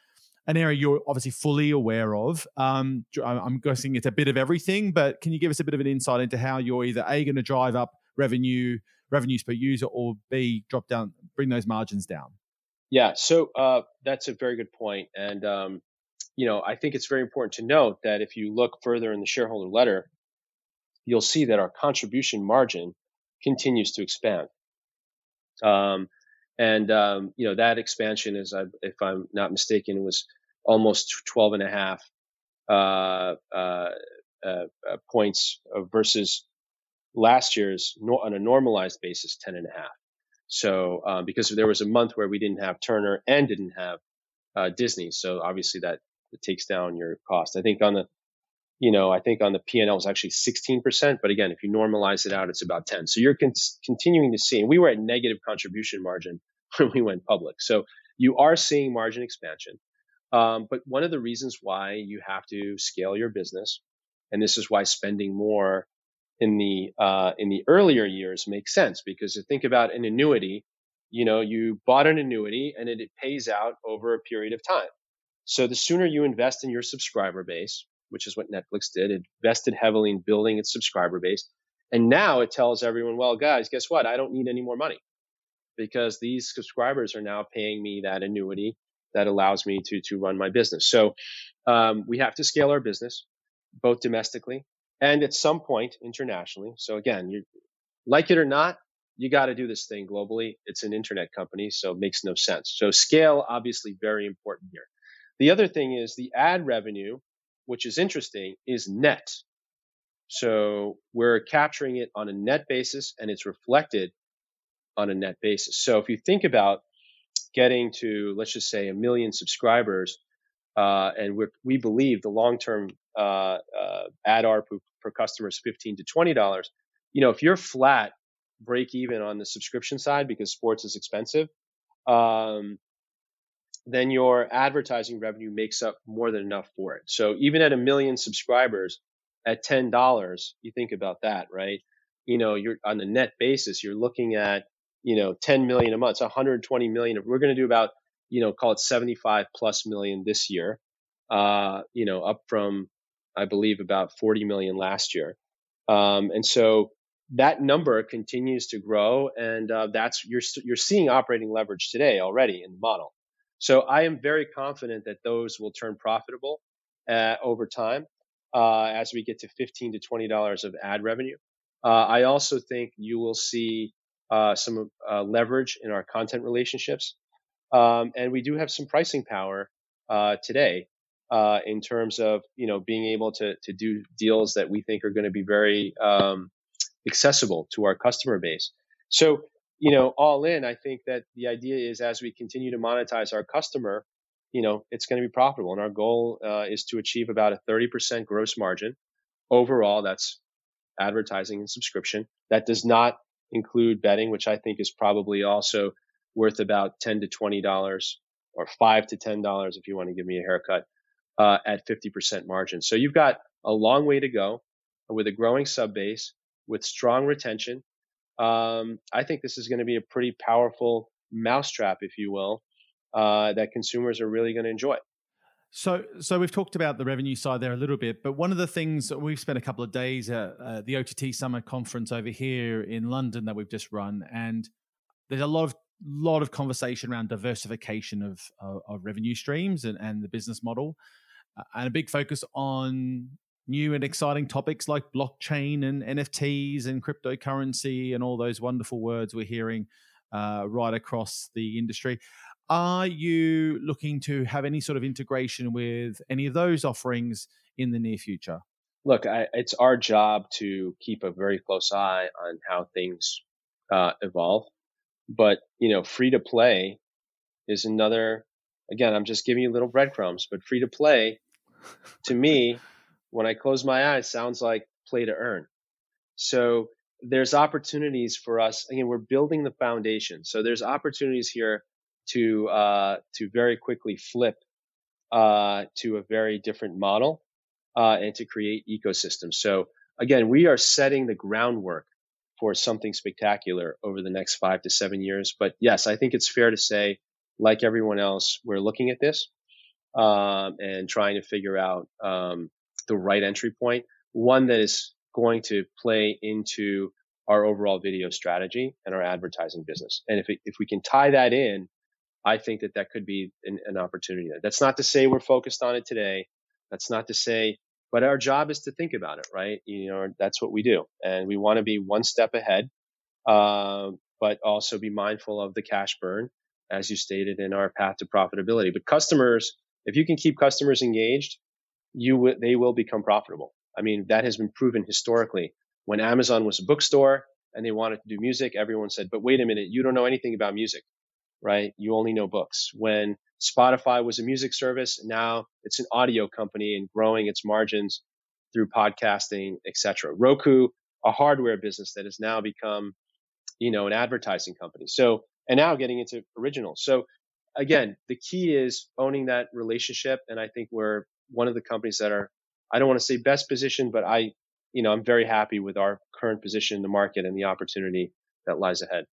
an area you're obviously fully aware of. Um, I'm guessing it's a bit of everything, but can you give us a bit of an insight into how you're either a going to drive up revenue, revenues per user, or b drop down, bring those margins down? Yeah, so uh, that's a very good point, and um, you know I think it's very important to note that if you look further in the shareholder letter, you'll see that our contribution margin continues to expand. Um, and um, you know that expansion is, if I'm not mistaken, was almost 12 and a half uh, uh, uh, uh points versus last year's on a normalized basis 10 and a half. So um, because there was a month where we didn't have Turner and didn't have uh, Disney, so obviously that takes down your cost. I think on the you know, I think on the P&L actually 16%, but again, if you normalize it out, it's about 10. So you're con- continuing to see, and we were at negative contribution margin when we went public. So you are seeing margin expansion. Um, but one of the reasons why you have to scale your business, and this is why spending more in the uh, in the earlier years makes sense because you think about an annuity, you know, you bought an annuity and it, it pays out over a period of time. So the sooner you invest in your subscriber base, which is what Netflix did. It invested heavily in building its subscriber base. And now it tells everyone, well, guys, guess what? I don't need any more money because these subscribers are now paying me that annuity that allows me to, to run my business. So um, we have to scale our business both domestically and at some point internationally. So again, you like it or not, you got to do this thing globally. It's an internet company, so it makes no sense. So scale, obviously, very important here. The other thing is the ad revenue which is interesting, is net. So we're capturing it on a net basis and it's reflected on a net basis. So if you think about getting to, let's just say, a million subscribers, uh, and we believe the long-term uh, uh, ad ARPU per customer is 15 to 20 dollars. You know, if you're flat, break even on the subscription side because sports is expensive, um, then your advertising revenue makes up more than enough for it. So even at a million subscribers at $10, you think about that, right? You know, you're on the net basis, you're looking at, you know, 10 million a month, so 120 million. We're going to do about, you know, call it 75 plus million this year, uh, you know, up from, I believe, about 40 million last year. Um, and so that number continues to grow, and uh, that's you're you're seeing operating leverage today already in the model. So I am very confident that those will turn profitable uh, over time uh, as we get to 15 to 20 dollars of ad revenue. Uh, I also think you will see uh, some uh, leverage in our content relationships, um, and we do have some pricing power uh, today in terms of you know being able to to do deals that we think are going to be very um, accessible to our customer base. So you know, all in, I think that the idea is as we continue to monetize our customer, you know, it's going to be profitable. And our goal uh, is to achieve about a 30% gross margin overall. That's advertising and subscription. That does not include betting, which I think is probably also worth about 10 to $20 or five to $10 if you want to give me a haircut uh, at 50% margin. So you've got a long way to go with a growing sub base with strong retention um, I think this is going to be a pretty powerful mousetrap, if you will, uh, that consumers are really going to enjoy. So, so we've talked about the revenue side there a little bit, but one of the things we've spent a couple of days at uh, the OTT Summer Conference over here in London that we've just run, and there's a lot of lot of conversation around diversification of, of, of revenue streams and, and the business model, uh, and a big focus on new and exciting topics like blockchain and NFTs and cryptocurrency and all those wonderful words we're hearing uh, right across the industry. Are you looking to have any sort of integration with any of those offerings in the near future? Look, I, it's our job to keep a very close eye on how things uh, evolve. But, you know, free to play is another, again, I'm just giving you little breadcrumbs, but free to play to me when I close my eyes, sounds like play to earn. So there's opportunities for us. Again, we're building the foundation. So there's opportunities here to uh, to very quickly flip uh, to a very different model uh, and to create ecosystems. So again, we are setting the groundwork for something spectacular over the next five to seven years. But yes, I think it's fair to say, like everyone else, we're looking at this um, and trying to figure out um, the right entry point, one that is going to play into our overall video strategy and our advertising business. And if it, if we can tie that in, I think that that could be an, an opportunity. That's not to say we're focused on it today. That's not to say, but our job is to think about it, right? You know, that's what we do, and we want to be one step ahead, uh, but also be mindful of the cash burn, as you stated in our path to profitability. But customers, if you can keep customers engaged, you w- they will become profitable. I mean, that has been proven historically. When Amazon was a bookstore and they wanted to do music, everyone said, "But wait a minute, you don't know anything about music." right? You only know books. When Spotify was a music service, now it's an audio company and growing its margins through podcasting, etc. Roku, a hardware business that has now become, you know, an advertising company. So, and now getting into originals. So, again, the key is owning that relationship. And I think we're one of the companies that are, I don't want to say best positioned, but I, you know, I'm very happy with our current position in the market and the opportunity that lies ahead.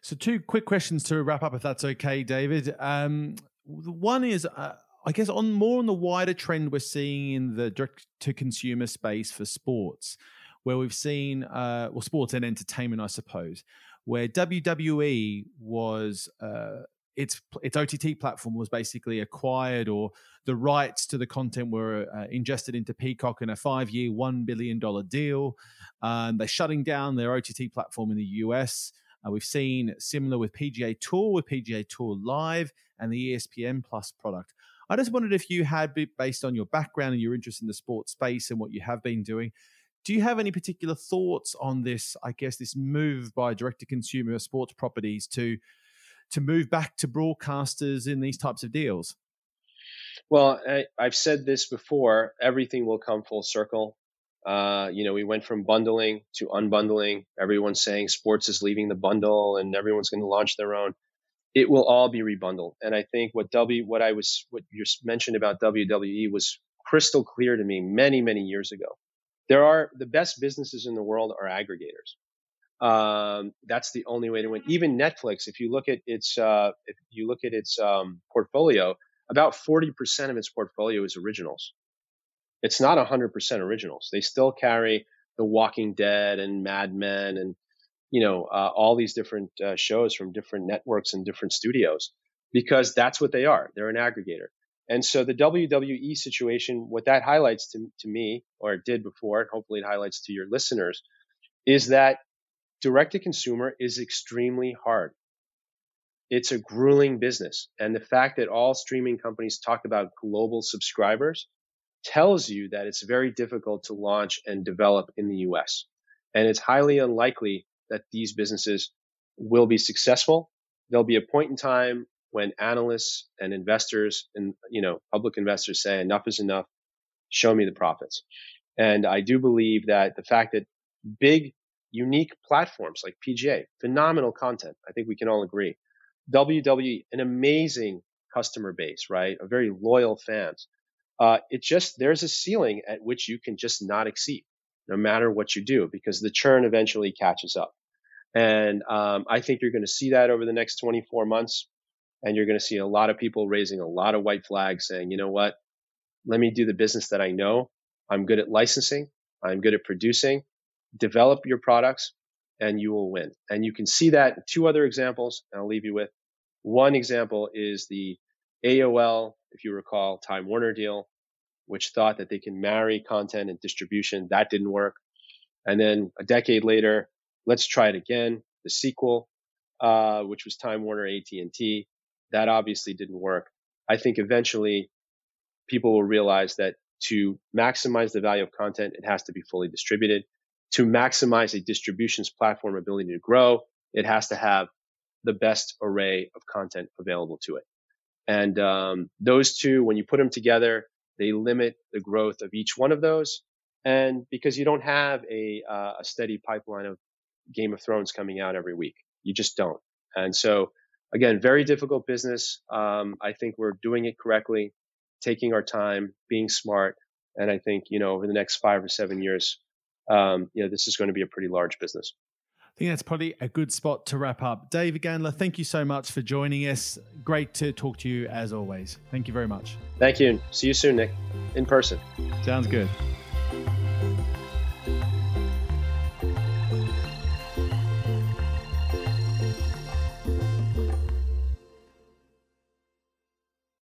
So, two quick questions to wrap up, if that's okay, David. Um, one is, uh, I guess, on more on the wider trend we're seeing in the direct to consumer space for sports, where we've seen, uh, well, sports and entertainment, I suppose, where WWE was. Uh, its its OTT platform was basically acquired, or the rights to the content were uh, ingested into Peacock in a five year, one billion dollar deal. Um, they're shutting down their OTT platform in the US. Uh, we've seen similar with PGA Tour, with PGA Tour Live and the ESPN Plus product. I just wondered if you had, based on your background and your interest in the sports space and what you have been doing, do you have any particular thoughts on this? I guess this move by direct-to-consumer sports properties to to move back to broadcasters in these types of deals. Well, I, have said this before. Everything will come full circle. Uh, you know, we went from bundling to unbundling. Everyone's saying sports is leaving the bundle and everyone's going to launch their own. It will all be rebundled. And I think what W, what I was, what you mentioned about WWE was crystal clear to me many, many years ago. There are the best businesses in the world are aggregators. Um, that's the only way to win. Even Netflix, if you look at its, uh, if you look at its um, portfolio, about 40% of its portfolio is originals it's not 100% originals. They still carry The Walking Dead and Mad Men and you know uh, all these different uh, shows from different networks and different studios because that's what they are. They're an aggregator. And so the WWE situation, what that highlights to, to me, or it did before, and hopefully it highlights to your listeners, is that direct to consumer is extremely hard. It's a grueling business. And the fact that all streaming companies talk about global subscribers tells you that it's very difficult to launch and develop in the US. And it's highly unlikely that these businesses will be successful. There'll be a point in time when analysts and investors and, you know, public investors say enough is enough. Show me the profits. And I do believe that the fact that big, unique platforms like PGA, phenomenal content. I think we can all agree. WWE, an amazing customer base, right? A very loyal fans. Uh, it just there's a ceiling at which you can just not exceed no matter what you do because the churn eventually catches up. And um, i think you're going to see that over the next 24 months and you're going to see a lot of people raising a lot of white flags saying you know what? Let me do the business that i know. I'm good at licensing. I'm good at producing develop your products and you will win and you can see that in two other examples i'll leave you with one example is the aol if you recall time warner deal which thought that they can marry content and distribution. That didn't work. And then a decade later, let's try it again. The sequel, uh, which was Time Warner AT&T, that obviously didn't work. I think eventually people will realize that to maximize the value of content, it has to be fully distributed. To maximize a distribution's platform ability to grow, it has to have the best array of content available to it. And um, those two, when you put them together, they limit the growth of each one of those. And because you don't have a, uh, a steady pipeline of Game of Thrones coming out every week, you just don't. And so, again, very difficult business. Um, I think we're doing it correctly, taking our time, being smart. And I think, you know, over the next five or seven years, um, you know, this is going to be a pretty large business. I think that's probably a good spot to wrap up. David Gandler, thank you so much for joining us. Great to talk to you as always. Thank you very much. Thank you. See you soon, Nick, in person. Sounds good.